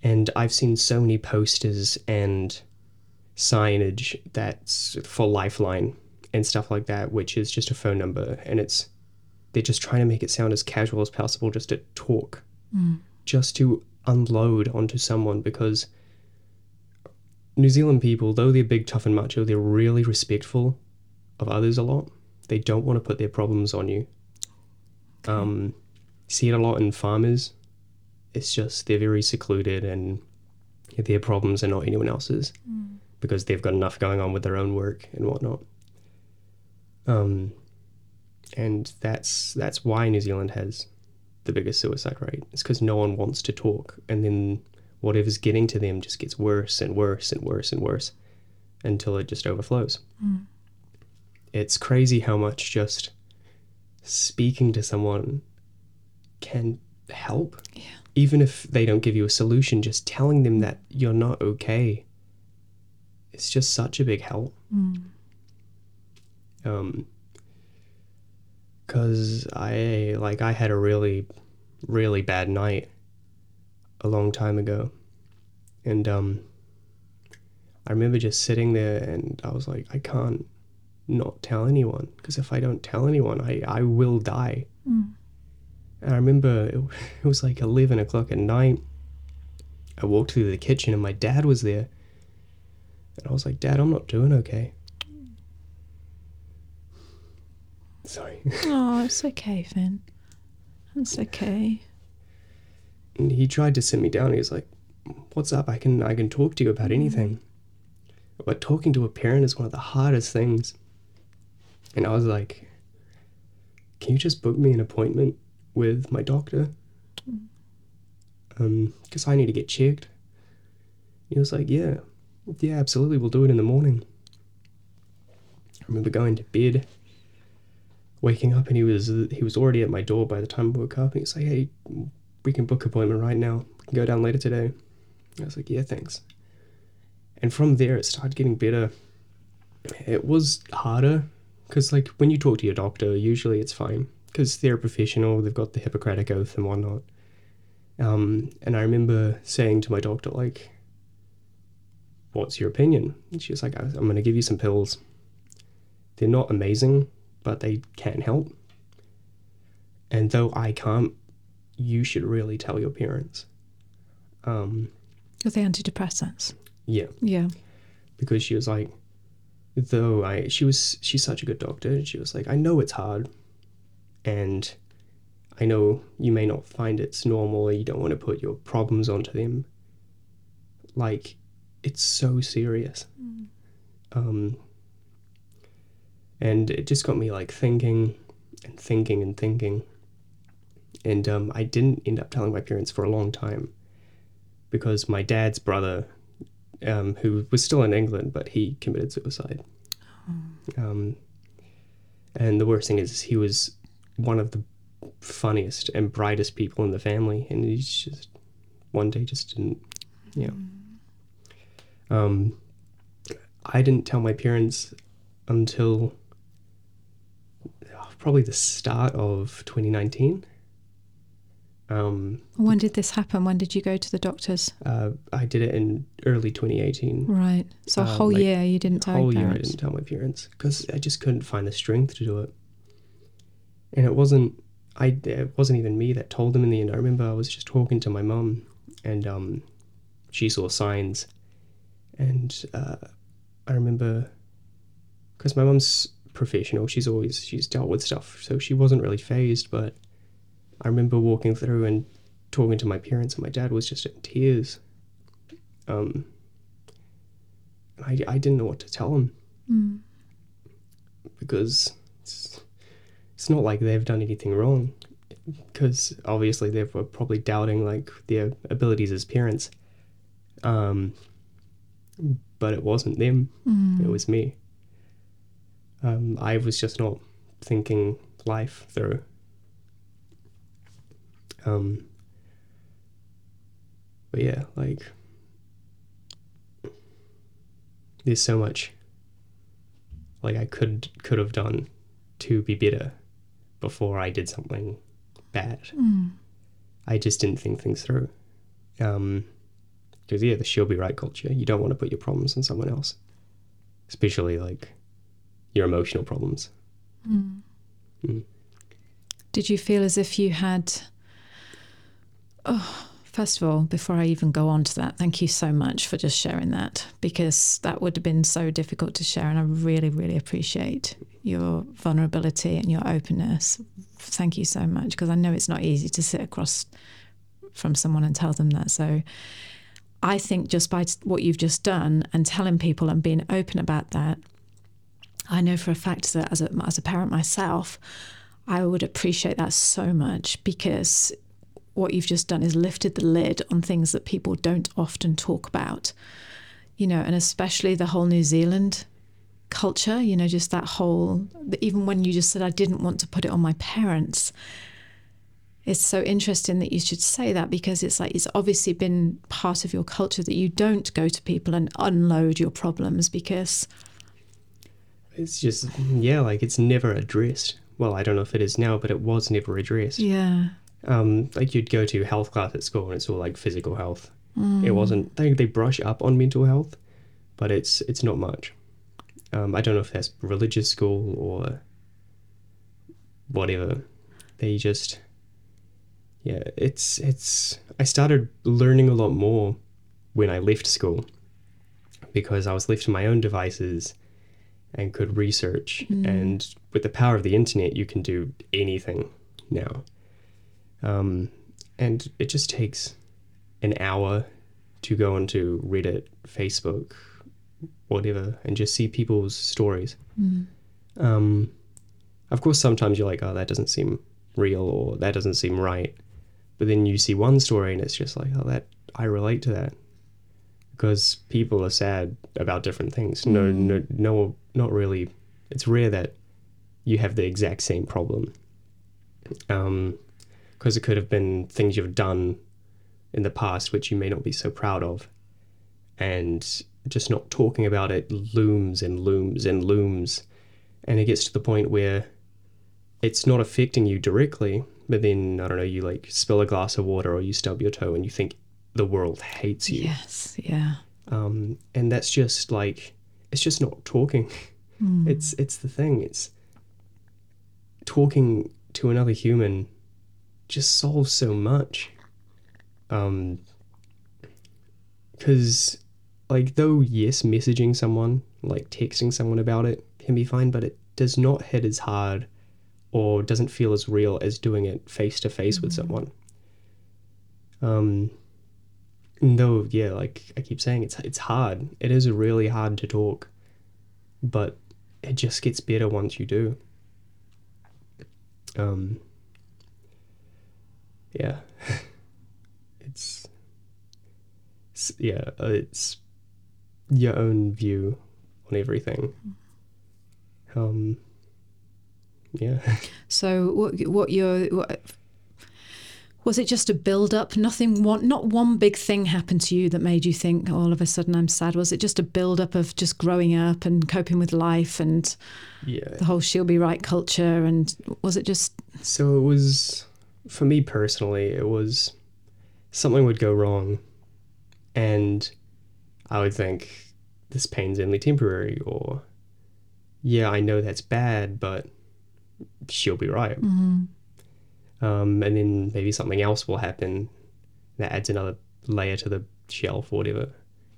and I've seen so many posters and signage that's for Lifeline and stuff like that, which is just a phone number, and it's they're just trying to make it sound as casual as possible, just to talk, just to unload onto someone because New Zealand people, though they're big, tough, and macho, they're really respectful of others a lot. They don't want to put their problems on you. Um, see it a lot in farmers. It's just they're very secluded and their problems are not anyone else's because they've got enough going on with their own work and whatnot. Um, and that's that's why New Zealand has the biggest suicide rate. It's because no one wants to talk, and then whatever's getting to them just gets worse and worse and worse and worse until it just overflows. It's crazy how much just speaking to someone can help. Yeah. Even if they don't give you a solution, just telling them that you're not okay. It's just such a big help. Um, cause I like I had a really, really bad night a long time ago, and um, I remember just sitting there and I was like, I can't not tell anyone because if I don't tell anyone, I I will die. And I remember it, it was like eleven o'clock at night. I walked through the kitchen and my dad was there, and I was like, Dad, I'm not doing okay. Sorry. Oh, it's okay, Finn. It's okay. And he tried to sit me down. He was like, "What's up? I can I can talk to you about anything." But talking to a parent is one of the hardest things. And I was like, can you just book me an appointment with my doctor? Um, because I need to get checked. He was like, yeah, yeah, absolutely, we'll do it in the morning. I remember going to bed, waking up, and he was he was already at my door by the time I woke up. And he's like, hey, we can book appointment right now. We can go down later today. I was like, yeah, thanks. And from there, it started getting better. It was harder because, like, when you talk to your doctor, usually it's fine because they're a professional. They've got the Hippocratic Oath and whatnot. Um, and I remember saying to my doctor, like, what's your opinion? And she was like, I'm going to give you some pills. They're not amazing, but they can help. And though I can't, you should really tell your parents. Um, Are they antidepressants? yeah, Yeah. because she was like, though I, she was, she's such a good doctor. She was like, I know it's hard, and I know you may not find it's normal, or you don't want to put your problems onto them. Like, it's so serious. Um, and it just got me like thinking and thinking and thinking. And um, I didn't end up telling my parents for a long time because my dad's brother, um, who was still in England, but he committed suicide. Um, and the worst thing is, he was one of the funniest and brightest people in the family, and he's just one day just didn't, yeah. Um, I didn't tell my parents until probably the start of 2019. Um, When did this happen? When did you go to the doctors? uh, I did it in early 2018. Right. So a Uh, whole like, year you didn't tell whole year I didn't tell my parents because I just couldn't find the strength to do it. And it wasn't I it wasn't even me that told them in the end. I remember I was just talking to my mum, and um, she saw signs, and uh, I remember because my mum's professional. She's always she's dealt with stuff, so she wasn't really phased. But I remember walking through and talking to my parents, and my dad was just in tears. Um, I, I didn't know what to tell him. Because it's, it's not like they've done anything wrong because obviously they were probably doubting like their abilities as parents. Um, but it wasn't them. It was me. Um, I was just not thinking life through um, but yeah like there's so much like I could could have done to be better before I did something bad. I just didn't think things through. Um, because yeah, the she'll be right culture. You don't want to put your problems on someone else, especially like your emotional problems. Did you feel as if you had? Oh, first of all, before I even go on to that, thank you so much for just sharing that because that would have been so difficult to share, and I really, really appreciate your vulnerability and your openness. Thank you so much because I know it's not easy to sit across from someone and tell them that. So. I think just by what you've just done and telling people and being open about that, I know for a fact that as a, as a parent myself, I would appreciate that so much because what you've just done is lifted the lid on things that people don't often talk about, you know, and especially the whole New Zealand culture, you know, just that whole, even when you just said, I didn't want to put it on my parents. It's so interesting that you should say that because it's like it's obviously been part of your culture that you don't go to people and unload your problems because It's just yeah, like it's never addressed. Well, I don't know if it is now, but it was never addressed. yeah um, like you'd go to health class at school and it's all like physical health. It wasn't. They they brush up on mental health, but it's it's not much. Um, I don't know if that's religious school or whatever. They just yeah. It's it's. I started learning a lot more when I left school because I was left to my own devices and could research. And with the power of the internet, you can do anything now. Um, and it just takes an hour to go onto Reddit, Facebook, whatever, and just see people's stories. Um, of course, sometimes you're like, oh, that doesn't seem real or that doesn't seem right. But then you see one story and it's just like, oh, that I relate to that because people are sad about different things. No, no, no, not really. It's rare that you have the exact same problem. Um, because it could have been things you've done in the past which you may not be so proud of, and just not talking about it looms and looms and looms, and it gets to the point where it's not affecting you directly, but then I don't know, you like spill a glass of water or you stub your toe and you think the world hates you. Yes. Yeah. um, and that's just like it's just not talking. It's it's the thing. It's talking to another human just solves so much. Um because like though yes messaging someone like texting someone about it can be fine but it does not hit as hard or doesn't feel as real as doing it face to face with someone. Um though yeah like i keep saying it's it's hard. It is really hard to talk but it just gets better once you do. Um yeah it's, yeah uh, it's your own view on everything um yeah So what? What your? What, was it just a build up? Nothing. One. Not one big thing happened to you that made you think all of a sudden I'm sad. Was it just a build up of just growing up and coping with life and yeah the whole she'll be right culture? And was it just? So it was, for me personally, it was something would go wrong, and I would think this pain's only temporary, or yeah, I know that's bad, but she'll be right. Um, and then maybe something else will happen that adds another layer to the shelf or whatever.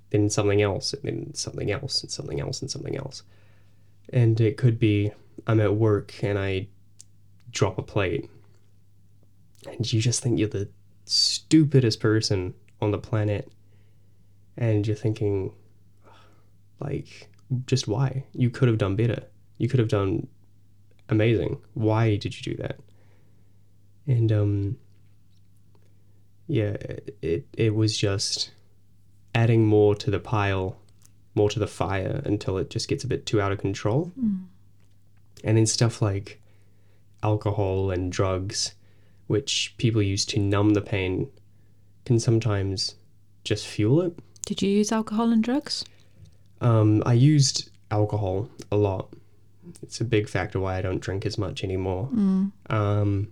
Then something else, and then something else, and something else, and something else. And it could be I'm at work and I drop a plate and you just think you're the stupidest person on the planet. And you're thinking like just why? You could have done better. You could have done amazing. Why did you do that? And um yeah it it was just adding more to the pile more to the fire until it just gets a bit too out of control. And then stuff like alcohol and drugs, which people use to numb the pain, can sometimes just fuel it. Did you use alcohol and drugs? Um, I used alcohol a lot. It's a big factor why I don't drink as much anymore. Um,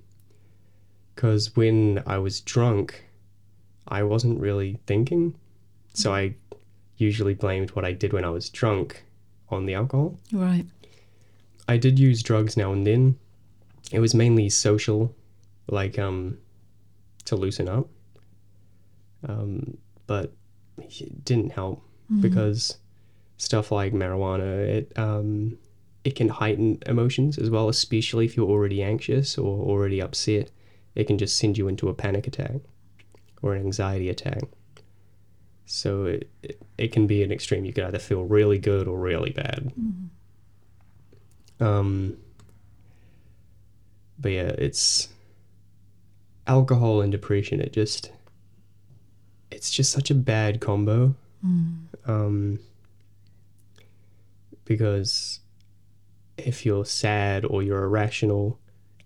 because when I was drunk, I wasn't really thinking, so I usually blamed what I did when I was drunk on the alcohol. Right. I did use drugs now and then. It was mainly social, like um, to loosen up. Um, but it didn't help because stuff like marijuana, it um, it can heighten emotions as well, especially if you're already anxious or already upset. It can just send you into a panic attack or an anxiety attack. So it, it, it can be an extreme. You can either feel really good or really bad. Um, but yeah, it's alcohol and depression. It just, it's just such a bad combo. Um, because if you're sad or you're irrational,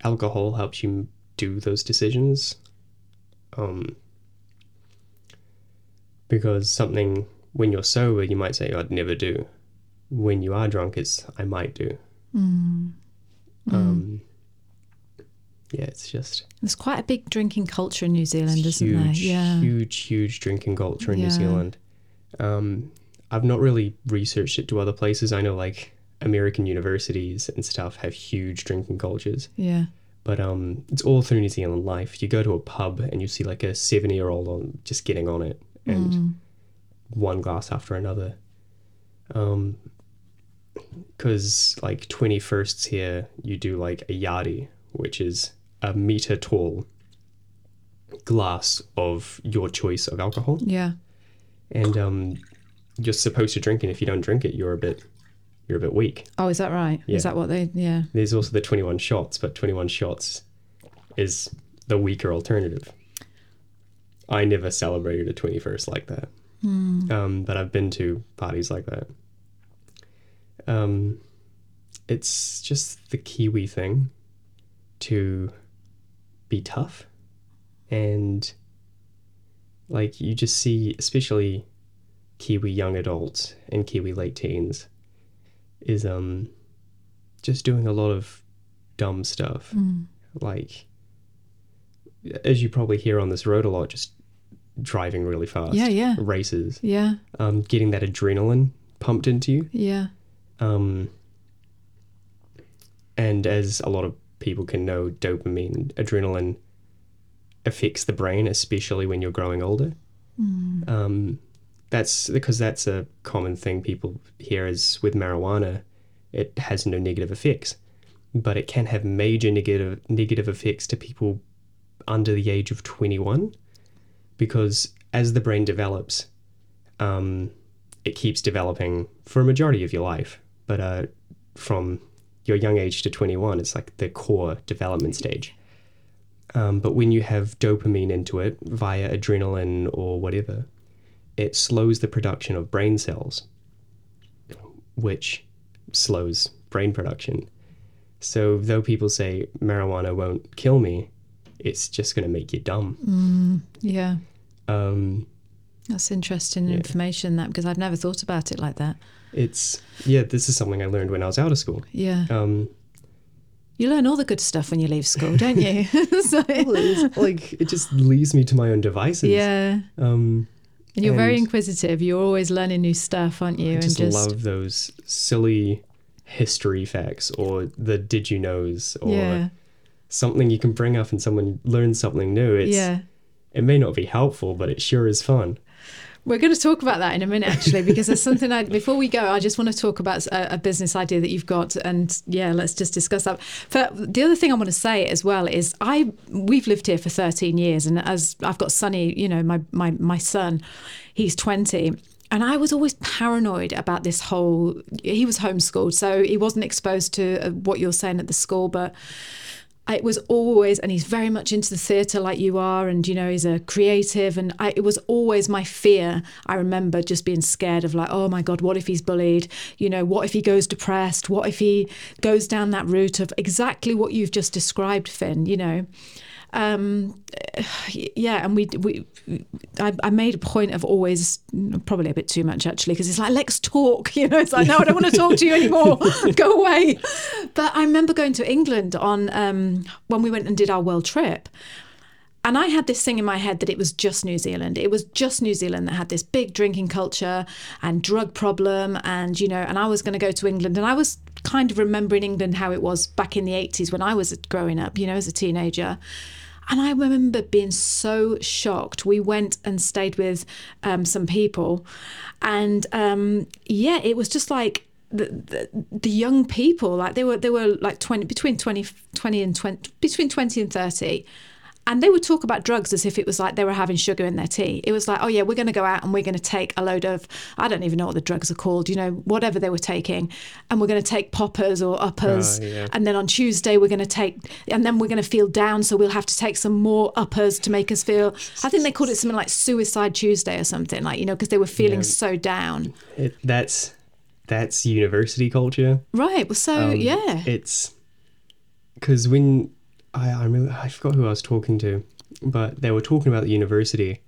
alcohol helps you do those decisions. Um, because something when you're sober, you might say, "I'd never do." When you are drunk, it's "I might do." Um, yeah, it's just There's quite a big drinking culture in New Zealand, isn't there? Yeah. huge, huge drinking culture in Yeah. New Zealand. Um, I've not really researched it to other places. I know like American universities and stuff have huge drinking cultures, Yeah. but um, it's all through New Zealand life. You go to a pub and you see like a seventy-year-old on just getting on it and one glass after another. Um, because like twenty firsts here, you do like a yardie, which is a meter tall glass of your choice of alcohol Yeah. and um, you're supposed to drink it. If you don't drink it, you're a bit you're a bit weak. Oh, is that right? Yeah. Is that what they? Yeah. There's also the 21 shots, but 21 shots is the weaker alternative. I never celebrated a 21st like that. Um, but I've been to parties like that. Um, it's just the Kiwi thing to be tough. And like you just see, especially Kiwi young adults and Kiwi late teens, is um just doing a lot of dumb stuff. Like, as you probably hear on this road a lot, just driving really fast. Yeah, yeah. Races. Yeah. Um, getting that adrenaline pumped into you. Yeah. Um, and as a lot of people can know, dopamine, adrenaline affects the brain, especially when you're growing older. Um, that's because that's a common thing people hear is with marijuana, it has no negative effects, but it can have major negative negative effects to people under the age of 21 because as the brain develops, um, it keeps developing for a majority of your life. But uh, from your young age to 21, it's like the core development stage. Um, but when you have dopamine into it via adrenaline or whatever, it slows the production of brain cells, which slows brain production. So, though people say marijuana won't kill me, it's just going to make you dumb. Yeah. Um, That's interesting information. That because I've never thought about it like that. It's, yeah, this is something I learned when I was out of school. Yeah. Um, You learn all the good stuff when you leave school, don't you? So- it's like, it just leaves me to my own devices. yeah. Um, And you're very inquisitive. You're always learning new stuff, aren't you? I just, and love those silly history facts or the did you knows or yeah, something you can bring up and someone learns something new. It's, yeah. It may not be helpful, but it sure is fun. We're going to talk about that in a minute, actually, because there's something I, before we go, I just want to talk about a, a business idea that you've got. And yeah, let's just discuss that. But the other thing I want to say as well is I, we've lived here for 13 years. And as I've got Sonny, you know, my, my, my son, he's 20. And I was always paranoid about this whole, he was homeschooled, so he wasn't exposed to uh, what you're saying at the school, but it was always and he's very much into the theatre like you are and you know he's a creative and I, it was always my fear i remember just being scared of like oh my god what if he's bullied? You know what if he goes depressed? What if he goes down that route of exactly what you've just described finn you know um, yeah, and we we I, I made a point of always probably a bit too much actually because it's like let's talk, you know. It's like no, I don't want to talk to you anymore. Go away. But I remember going to England on um, when we went and did our world trip. And I had this thing in my head that it was just New Zealand. It was just New Zealand that had this big drinking culture and drug problem. And, you know, and I was going to go to England. And I was kind of remembering England how it was back in the 80s when I was growing up, you know, as a teenager. And I remember being so shocked. We went and stayed with um, some people. And um, yeah, it was just like, the, the, the young people like they were they were like 20 between 20 20 and 20 between 20 and 30 and they would talk about drugs as if it was like they were having sugar in their tea. It was like, oh yeah, we're going to go out and we're going to take a load of, I don't even know what the drugs are called, you know, whatever they were taking, and we're going to take poppers or uppers, Oh, yeah. and then on Tuesday we're going to take, and then we're going to feel down, so we'll have to take some more uppers to make us feel. I think they called it something like Suicide Tuesday or something, like you know, because they were feeling Yeah. so down. It, that's that's university culture. Right. Well, so Um, yeah, It's because when I, I remember, I forgot who I was talking to, but they were talking about the university,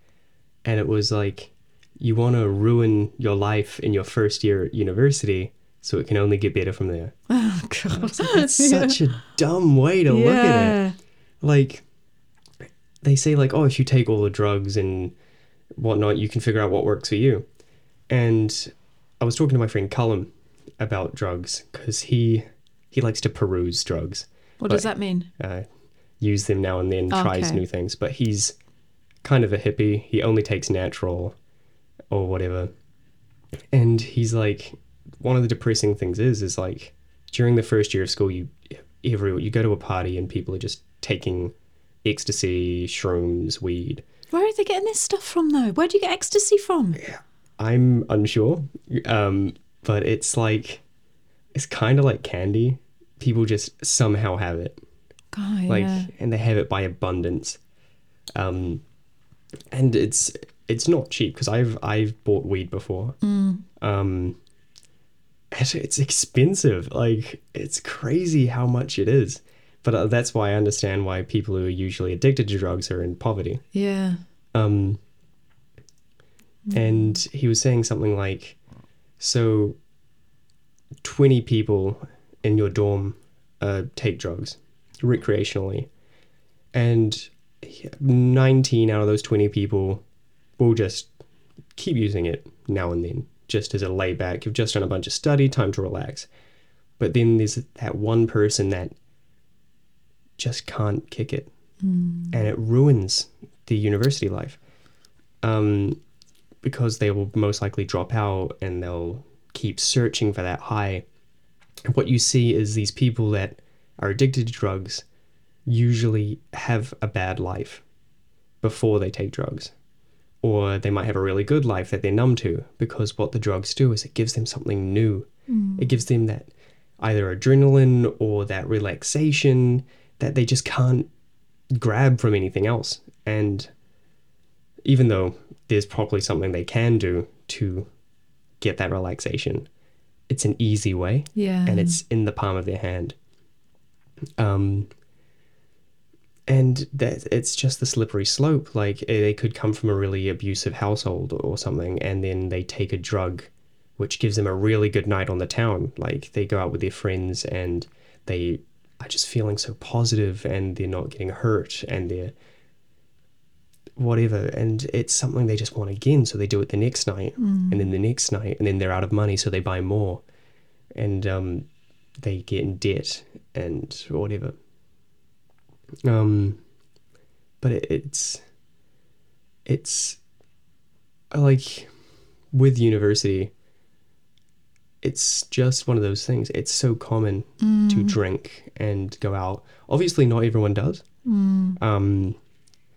and it was like, you want to ruin your life in your first year at university, so it can only get better from there. oh god, That's such a dumb way to look at it. Like, they say, like, oh, if you take all the drugs and whatnot, you can figure out what works for you. And I was talking to my friend Cullum about drugs because he he likes to peruse drugs, What does that mean? uh, use them now and then, tries Okay. new things. But he's kind of a hippie. He only takes natural or whatever. And he's like, one of the depressing things is, is like during the first year of school, you every you go to a party and people are just taking ecstasy, shrooms, weed. Where are they getting this stuff from, though? Where do you get ecstasy from? Yeah, I'm unsure, um, but it's like it's kind of like candy. People just somehow have it. God, like yeah. and they have it by abundance. Um and it's it's not cheap because i've i've bought weed before. Mm. um it's, it's expensive. Like it's crazy how much it is. But uh, that's why i understand why people who are usually addicted to drugs are in poverty. Yeah. um and he was saying something like so 20 people in your dorm uh, take drugs recreationally. And 19 out of those 20 people will just keep using it now and then just as a layback. You've just done a bunch of study time to relax. But then there's that one person that just can't kick it. And it ruins the university life. Um, because they will most likely drop out and they'll keep searching for that high. And what you see is these people that are addicted to drugs usually have a bad life before they take drugs. Or they might have a really good life that they're numb to because what the drugs do is it gives them something new. Mm. It gives them that either adrenaline or that relaxation that they just can't grab from anything else. And even though there's probably something they can do to get that relaxation, it's an easy way Yeah. and it's in the palm of their hand. Um, and that it's just the slippery slope. Like eh, they could come from a really abusive household or something, and then they take a drug, which gives them a really good night on the town. Like they go out with their friends and they are just feeling so positive, and they're not getting hurt, and they're whatever and it's something they just want again so they do it the next night and then the next night and then they're out of money so they buy more and um, they get in debt and whatever. Um but it, it's it's like with university it's just one of those things. It's so common to drink and go out. Obviously not everyone does. Um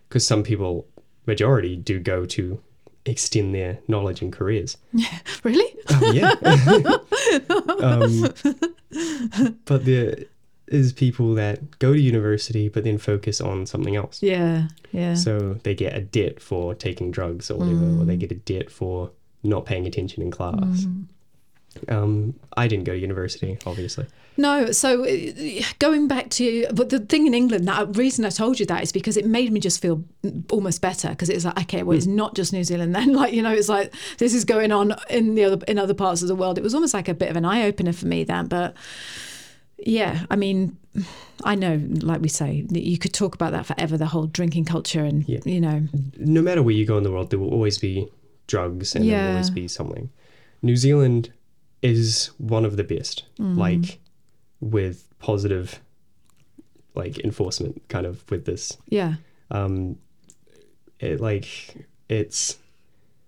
because some people majority do go to extend their knowledge and careers um, Yeah, Really? Oh, yeah. um, but there is people that go to university but then focus on something else. Yeah. Yeah. So they get a debt for taking drugs or whatever, or they mm. get a debt for not paying attention in class. Mm. Um, I didn't go to university, obviously. No, so uh, going back to, but the thing in England, that reason I told you that is because it made me just feel almost better because it was like, okay, well, it's not just New Zealand then. Like, you know, it's like this is going on in the other in other parts of the world. It was almost like a bit of an eye opener for me then. But yeah, I mean, I know, like we say, you could talk about that forever. The whole drinking culture, and Yeah. you know, no matter where you go in the world, there will always be drugs and there will always be something. New Zealand is one of the best, like with positive, like enforcement, kind of with this. yeah, Um, it like it's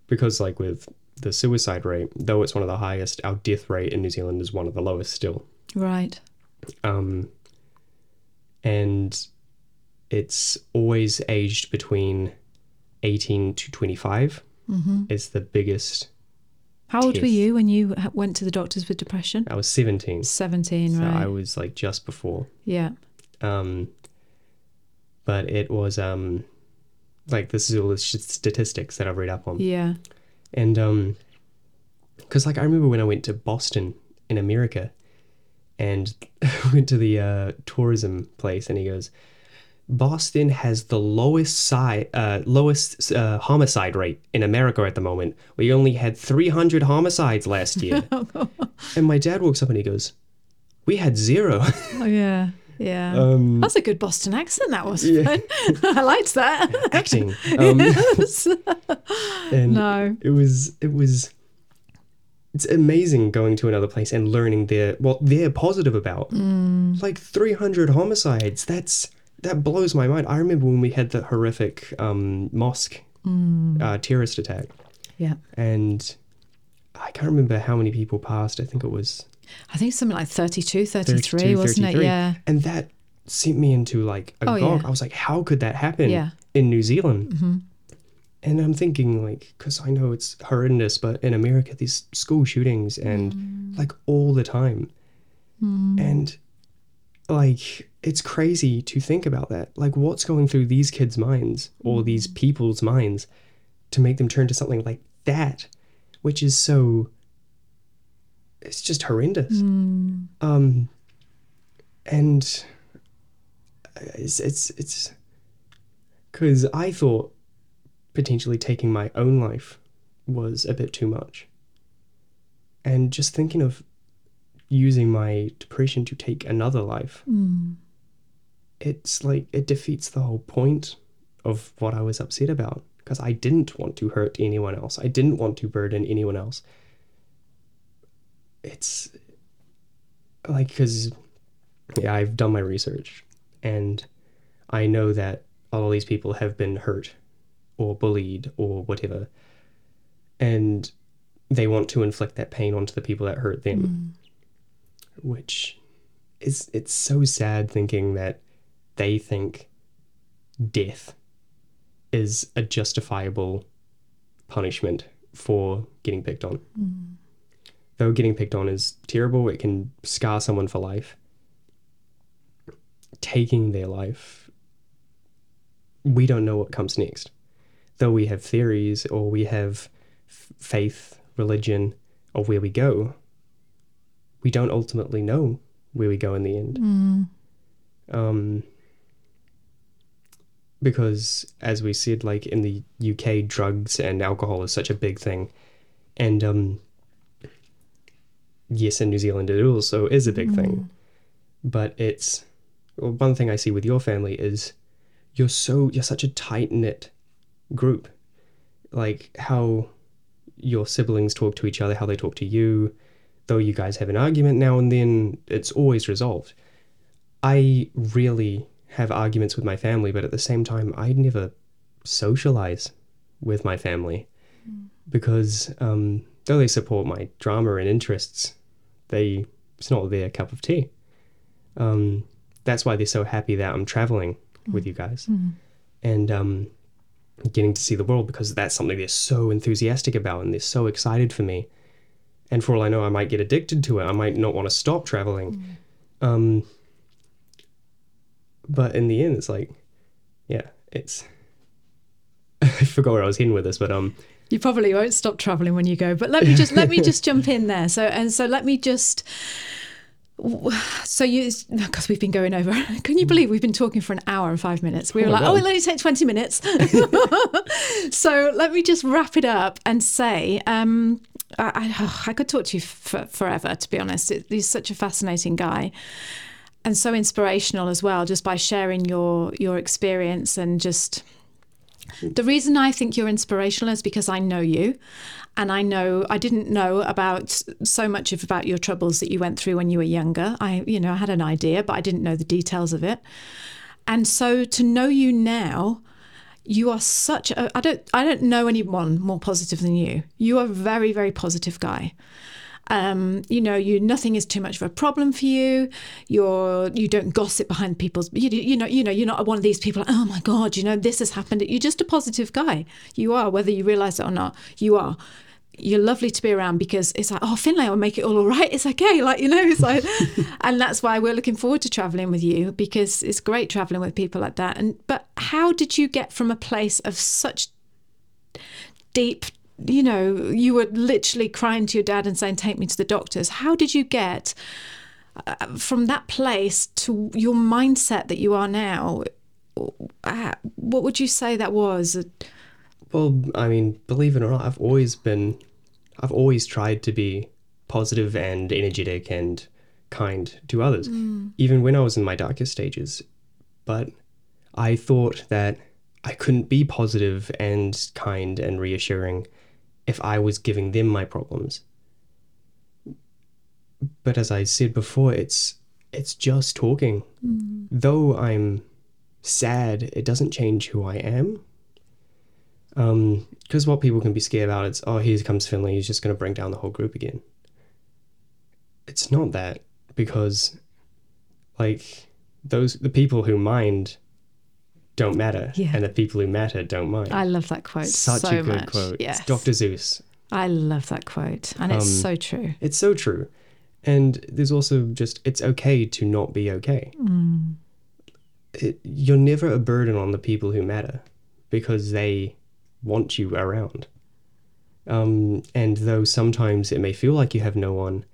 because like with the suicide rate, though it's one of the highest, our death rate in New Zealand is one of the lowest still. right, Um, and it's always aged between 18 to 25 is the biggest. How old were you when you went to the doctors with depression? I was 17. Seventeen, So right? I was like just before. yeah, Um, but it was um, like this is all the statistics that I've read up on. yeah, And um, because like I remember when I went to Boston in America, and went to the uh, tourism place, and he goes, Boston has the lowest side, uh, lowest uh, homicide rate in America at the moment. We only had 300 homicides last year. and my dad walks up and he goes, "We had zero. oh, yeah, yeah. um, That's a good Boston accent. That was Yeah. fun. I liked that. acting. Um, and No. it was it was it's amazing going to another place and learning their what they're positive about. Mm. Like 300 homicides. That's that blows my mind. I remember when we had the horrific um, mosque Mm. uh, terrorist attack, yeah, and I can't remember how many people passed. I think it was I think something like 32, 33, 32, wasn't 33. it? Yeah, and that sent me into like a Oh, gog. yeah. I was like, how could that happen Yeah. in New Zealand? And I'm thinking like, because I know it's horrendous, but in America, these school shootings and Mm. like all the time, And like it's crazy to think about that. Like what's going through these kids' minds or mm-hmm. these people's minds to make them turn to something like that, which is so it's just horrendous. Mm. Um and uh, it's it's it's because I thought potentially taking my own life was a bit too much. And just thinking of using my depression to take another life, hmm. it's like it defeats the whole point of what I was upset about because I didn't want to hurt anyone else. I didn't want to burden anyone else. It's like because yeah, I've done my research and I know that all of these people have been hurt or bullied or whatever. And they want to inflict that pain onto the people that hurt them. Hmm. Which is it's so sad thinking that they think death is a justifiable punishment for getting picked on. Mm. Though getting picked on is terrible, it can scar someone for life. Taking their life, we don't know what comes next. Though we have theories or we have f- faith, religion, or where we go, we don't ultimately know where we go in the end. Um, because, as we said, like in the UK, drugs and alcohol is such a big thing. And um, yes, in New Zealand, it also is a big thing. But it's well, one thing I see with your family is you're so you're such a tight knit group. Like how your siblings talk to each other, how they talk to you. Though you guys have an argument now and then, it's always resolved. I really have arguments with my family, but at the same time, I never socialize with my family because um, though they support my drama and interests, they it's not their cup of tea. Um, that's why they're so happy that I'm traveling with you guys and um, getting to see the world because that's something they're so enthusiastic about and they're so excited for me. And for all I know, I might get addicted to it. I might not want to stop traveling. Um, but in the end, it's like, yeah, it's. I forgot where I was heading with this, but um, You probably won't stop traveling when you go, but let me just let me just jump in there. So and so let me just. So you, because we've been going over. Can you believe we've been talking for an hour and five minutes? We were Oh like, oh, it'll only take twenty minutes. so let me just wrap it up and say, um, I, I, I could talk to you for, forever. To be honest, it, he's such a fascinating guy and so inspirational as well, just by sharing your your experience and just the reason I think you're inspirational is because I know you and I know I didn't know about so much of about your troubles that you went through when you were younger. I you know, I had an idea, but I didn't know the details of it. And so to know you now, you are such a I don't I don't know anyone more positive than you. You are a very very positive guy um, you know, you nothing is too much of a problem for you. You're you don't gossip behind people's. You, you know, you know, you're not one of these people. Like, oh my god, you know, this has happened. You're just a positive guy. You are, whether you realise it or not. You are. You're lovely to be around because it's like, oh, Finlay I'll make it all all right. It's okay, like you know, it's like, and that's why we're looking forward to traveling with you because it's great traveling with people like that. And but how did you get from a place of such deep you know, you were literally crying to your dad and saying, "Take me to the doctors." How did you get uh, from that place to your mindset that you are now? Uh, What would you say that was? Well, I mean, believe it or not, I've always been, I've always tried to be positive and energetic and kind to others, mm. even when I was in my darkest stages. But I thought that I couldn't be positive and kind and reassuring if I was giving them my problems. But as I said before, it's it's just talking. Mm. Though I'm sad, it doesn't change who I am um, because what people can be scared about is oh here comes Finlay he's just going to bring down the whole group again it's not that because like those the people who mind don't matter Yeah. and the people who matter don't mind I love that quote such so a good much. quote Yes. it's Dr Seuss I love that quote, and it's Um, so true. it's so true And there's also just, it's okay to not be okay. It, you're never a burden on the people who matter because they want you around. Um, and though sometimes it may feel like you have no one,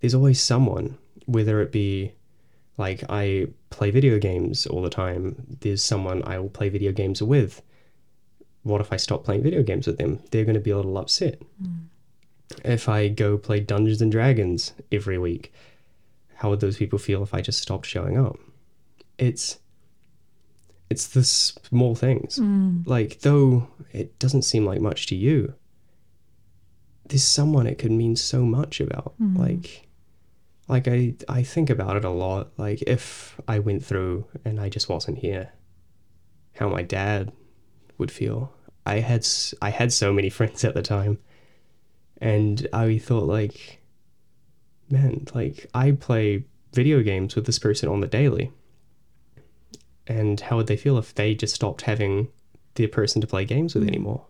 there's always someone, whether it be like I play video games all the time, there's someone I will play video games with. What if I stop playing video games with them? They're going to be a little upset. If I go play Dungeons and Dragons every week, how would those people feel if I just stopped showing up? It's it's the small things. Mm. Like though it doesn't seem like much to you, there's someone it could mean so much about. Mm. Like like I I think about it a lot. Like if I went through and I just wasn't here, how my dad would feel. I had I had so many friends at the time, and I thought like, man, like I play video games with this person on the daily. And how would they feel if they just stopped having the person to play games with anymore?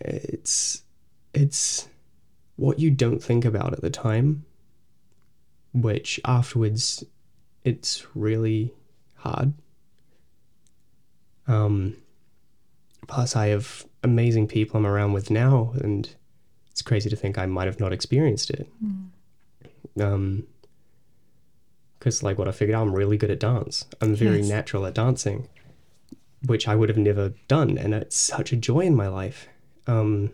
It's it's what you don't think about at the time, which afterwards it's really hard. Um, plus, I have amazing people I'm around with now, and it's crazy to think I might have not experienced it. Um, because like what I figured out, I'm really good at dance. I'm very Yes. natural at dancing, which I would have never done, and it's such a joy in my life. Um,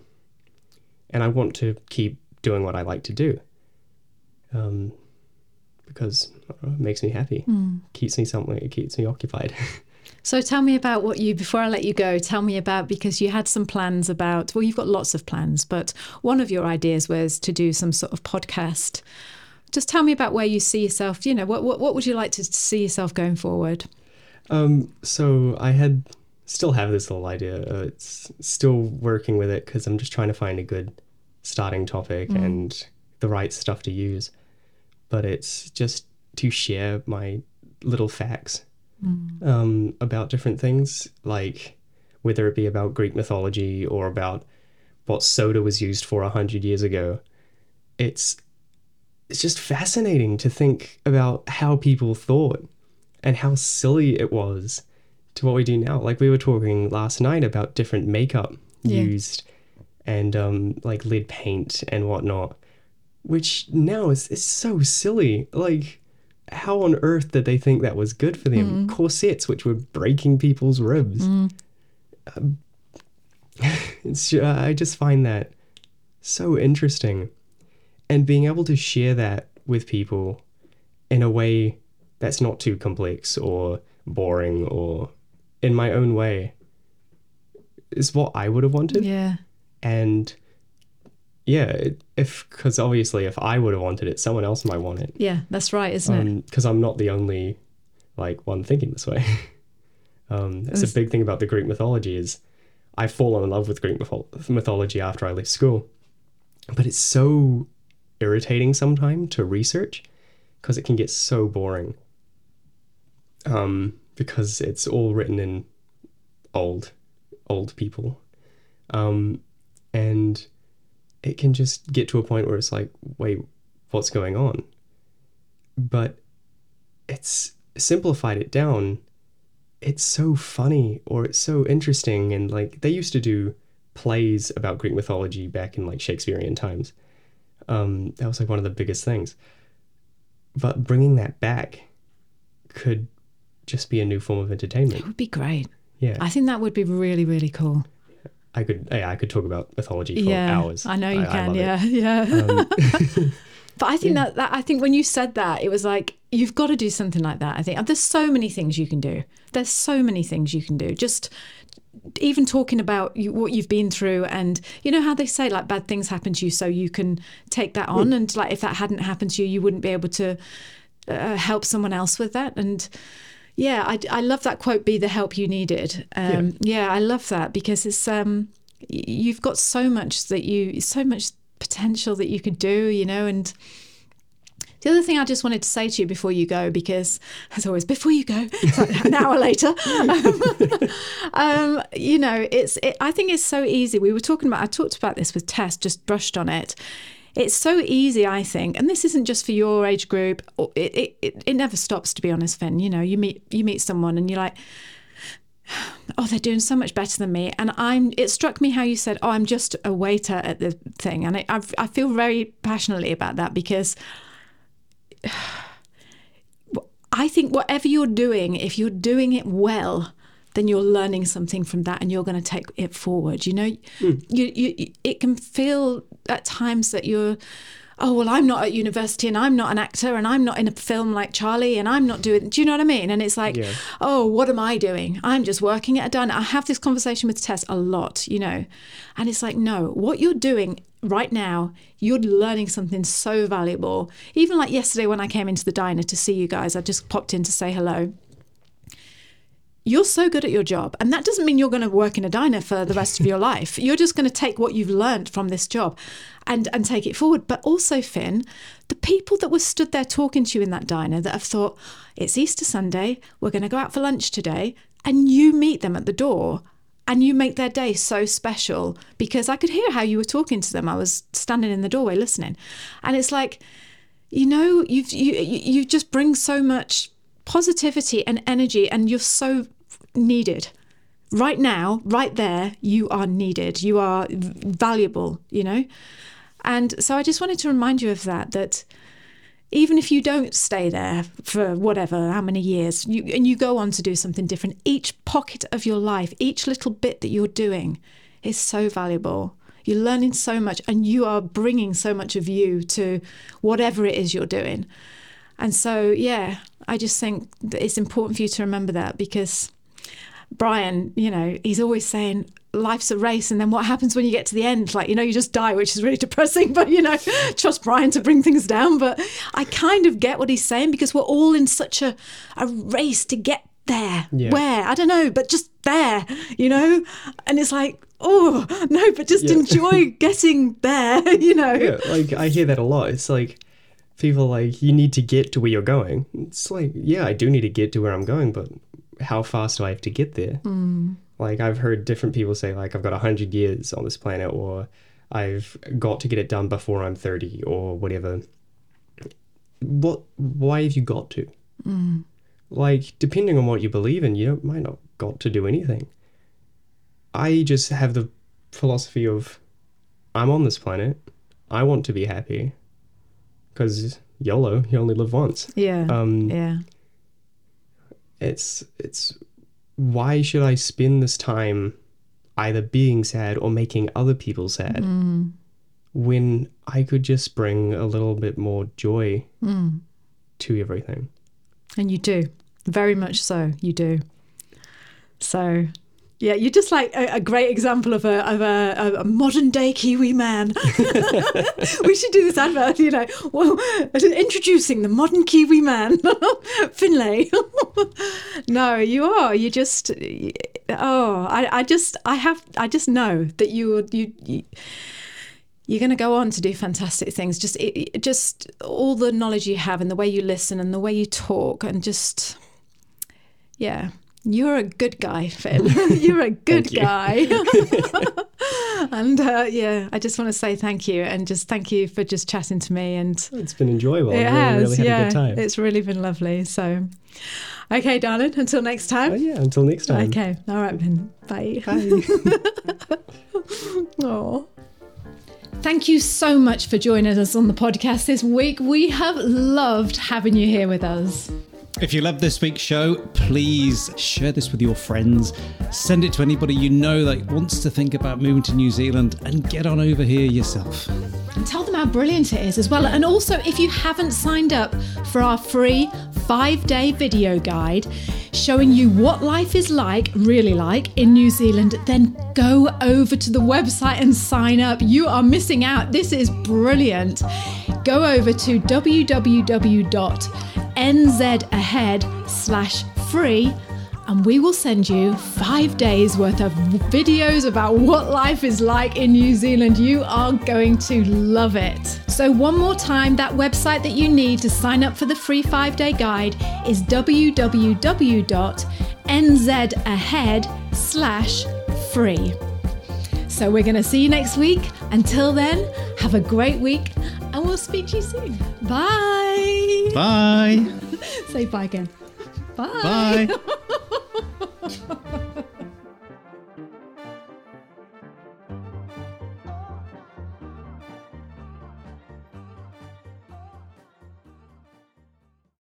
and I want to keep doing what I like to do. Um, because know, it makes me happy, keeps me something, it keeps me occupied. So tell me about what you, before I let you go, tell me about, because you had some plans about, well, you've got lots of plans, but one of your ideas was to do some sort of podcast. Just tell me about where you see yourself, you know, what, what, what would you like to see yourself going forward? Um, so I had still have this little idea. Uh, it's still working with it because I'm just trying to find a good starting topic and the right stuff to use. But it's just to share my little facts um, about different things, like whether it be about Greek mythology or about what soda was used for a hundred years ago. It's it's just fascinating to think about how people thought and how silly it was to what we do now. Like we were talking last night about different makeup Yeah. used and um, like lead paint and whatnot, which now is, is so silly. Like, how on earth did they think that was good for them? Corsets, which were breaking people's ribs. Um, it's I just find that so interesting, and being able to share that with people in a way that's not too complex or boring or in my own way is what I would have wanted. Yeah. And yeah, if because obviously if I would have wanted it, someone else might want it. Yeah, that's right, isn't it? Because I'm not the only like one thinking this way. um, that's was- a big thing about the Greek mythology is I've fallen in love with Greek mytho- mythology after I left school, but it's so irritating sometimes to research because it can get so boring. Um, because it's all written in old, old people, um, and it can just get to a point where it's like, wait, what's going on? But it's simplified it down. It's so funny or it's so interesting. And like they used to do plays about Greek mythology back in like Shakespearean times. Um, that was like one of the biggest things. But bringing that back could just be a new form of entertainment. It would be great. Yeah, I think that would be really, really cool. I could. Yeah, I could talk about mythology for yeah, hours. I know you I can. love it. Um, yeah, yeah. but I think that, that I think when you said that, it was like you've got to do something like that. I think there's so many things you can do. There's so many things you can do. Just even talking about you, what you've been through, and you know how they say like bad things happen to you, so you can take that on, and like if that hadn't happened to you, you wouldn't be able to uh, help someone else with that, and. Yeah, I, I love that quote. Be the help you needed. Um, yeah. I love that because it's um, you've got so much that you so much potential that you could do, you know. And the other thing I just wanted to say to you before you go, because as always, before you go, like an hour later, um, you know, it's. It, I think it's so easy. We were talking about. I talked about this with Tess. Just brushed on it. it's so easy, I think, and this isn't just for your age group. It, it, it, never stops, to be honest, Finn. You know, you meet you meet someone and you're like, oh, they're doing so much better than me. And I'm. It struck me how you said, oh, I'm just a waiter at the thing, and I, I, I feel very passionately about that because I think whatever you're doing, if you're doing it well, then you're learning something from that, and you're going to take it forward. You know, hmm. you, you, it can feel at times that you're. Oh well, I'm not at university, and I'm not an actor, and I'm not in a film like Charlie, and I'm not doing. Do you know what I mean? And it's like, Yeah. oh, what am I doing? I'm just working at a diner. I have this conversation with Tess a lot, you know, and it's like, no, what you're doing right now, you're learning something so valuable. Even like yesterday when I came into the diner to see you guys, I just popped in to say hello. You're so good at your job, and that doesn't mean you're going to work in a diner for the rest of your life. You're just going to take what you've learned from this job and and take it forward. But also, Finn, the people that were stood there talking to you in that diner that have thought, it's Easter Sunday, we're going to go out for lunch today, and you meet them at the door and you make their day so special because I could hear how you were talking to them. I was standing in the doorway listening, and it's like, you know, you've you you just bring so much positivity and energy, and you're so needed. Right now, right there, you are needed. You are valuable, you know? And so I just wanted to remind you of that, that even if you don't stay there for whatever, how many years, you, and you go on to do something different, each pocket of your life, each little bit that you're doing is so valuable. You're learning so much and you are bringing so much of you to whatever it is you're doing. And so, yeah, I just think it's important for you to remember that because Brian, you know, he's always saying life's a race and then what happens when you get to the end? Like, you know, you just die, which is really depressing, but you know, trust Brian to bring things down. But I kind of get what he's saying because we're all in such a, a race to get there. Yeah. Where? I don't know, but just there, you know? And it's like, oh, no, but just Yeah. enjoy getting there, you know? Yeah, like I hear that a lot. It's like people like you need to get to where you're going. It's like yeah, I do need to get to where I'm going, but how fast do I have to get there? Mm. Like I've heard different people say like I've got hundred years on this planet, or I've got to get it done before I'm thirty, or whatever. What? Why have you got to? Like depending on what you believe in, you don't, might not got to do anything. I just have the philosophy of I'm on this planet. I want to be happy. Because YOLO, you only live once. Yeah. Um, yeah. It's it's why should I spend this time either being sad or making other people sad mm. when I could just bring a little bit more joy mm. to everything? And you do. Very much so. You do. So, yeah, you're just like a, a great example of a, of a, a modern day Kiwi man. we should do this advert, you know. Well, introducing the modern Kiwi man, Finlay. no, you are. You just, oh, I, I just, I have, I just know that you, you, you you're going to go on to do fantastic things. Just, it- just all the knowledge you have and the way you listen and the way you talk and just, yeah, you're a good guy, Finn. you're a good guy. and uh, yeah, I just want to say thank you and just thank you for just chatting to me and. It's been enjoyable. It I has, really, really had yeah. a good time. It's really been lovely. So, okay, darling. Until next time. Oh, yeah, until next time. Okay. All right, then. Bye. Bye. Aw. Thank you so much for joining us on the podcast this week. We have loved having you here with us. If you love this week's show, please share this with your friends. Send it to anybody you know that wants to think about moving to New Zealand and get on over here yourself. And tell them how brilliant it is as well. And also, if you haven't signed up for our free five day video guide showing you what life is like, really like, in New Zealand, then go over to the website and sign up. You are missing out. This is brilliant. Go over to www.nzahead slash free and we will send you five days worth of videos about what life is like in New Zealand. You are going to love it. So, one more time, that website that you need to sign up for the free five day guide is www.nzahead slash free. So, we're going to see you next week. Until then, Have a great week, and we'll speak to you soon. Bye. Bye. Say bye again. Bye. Bye.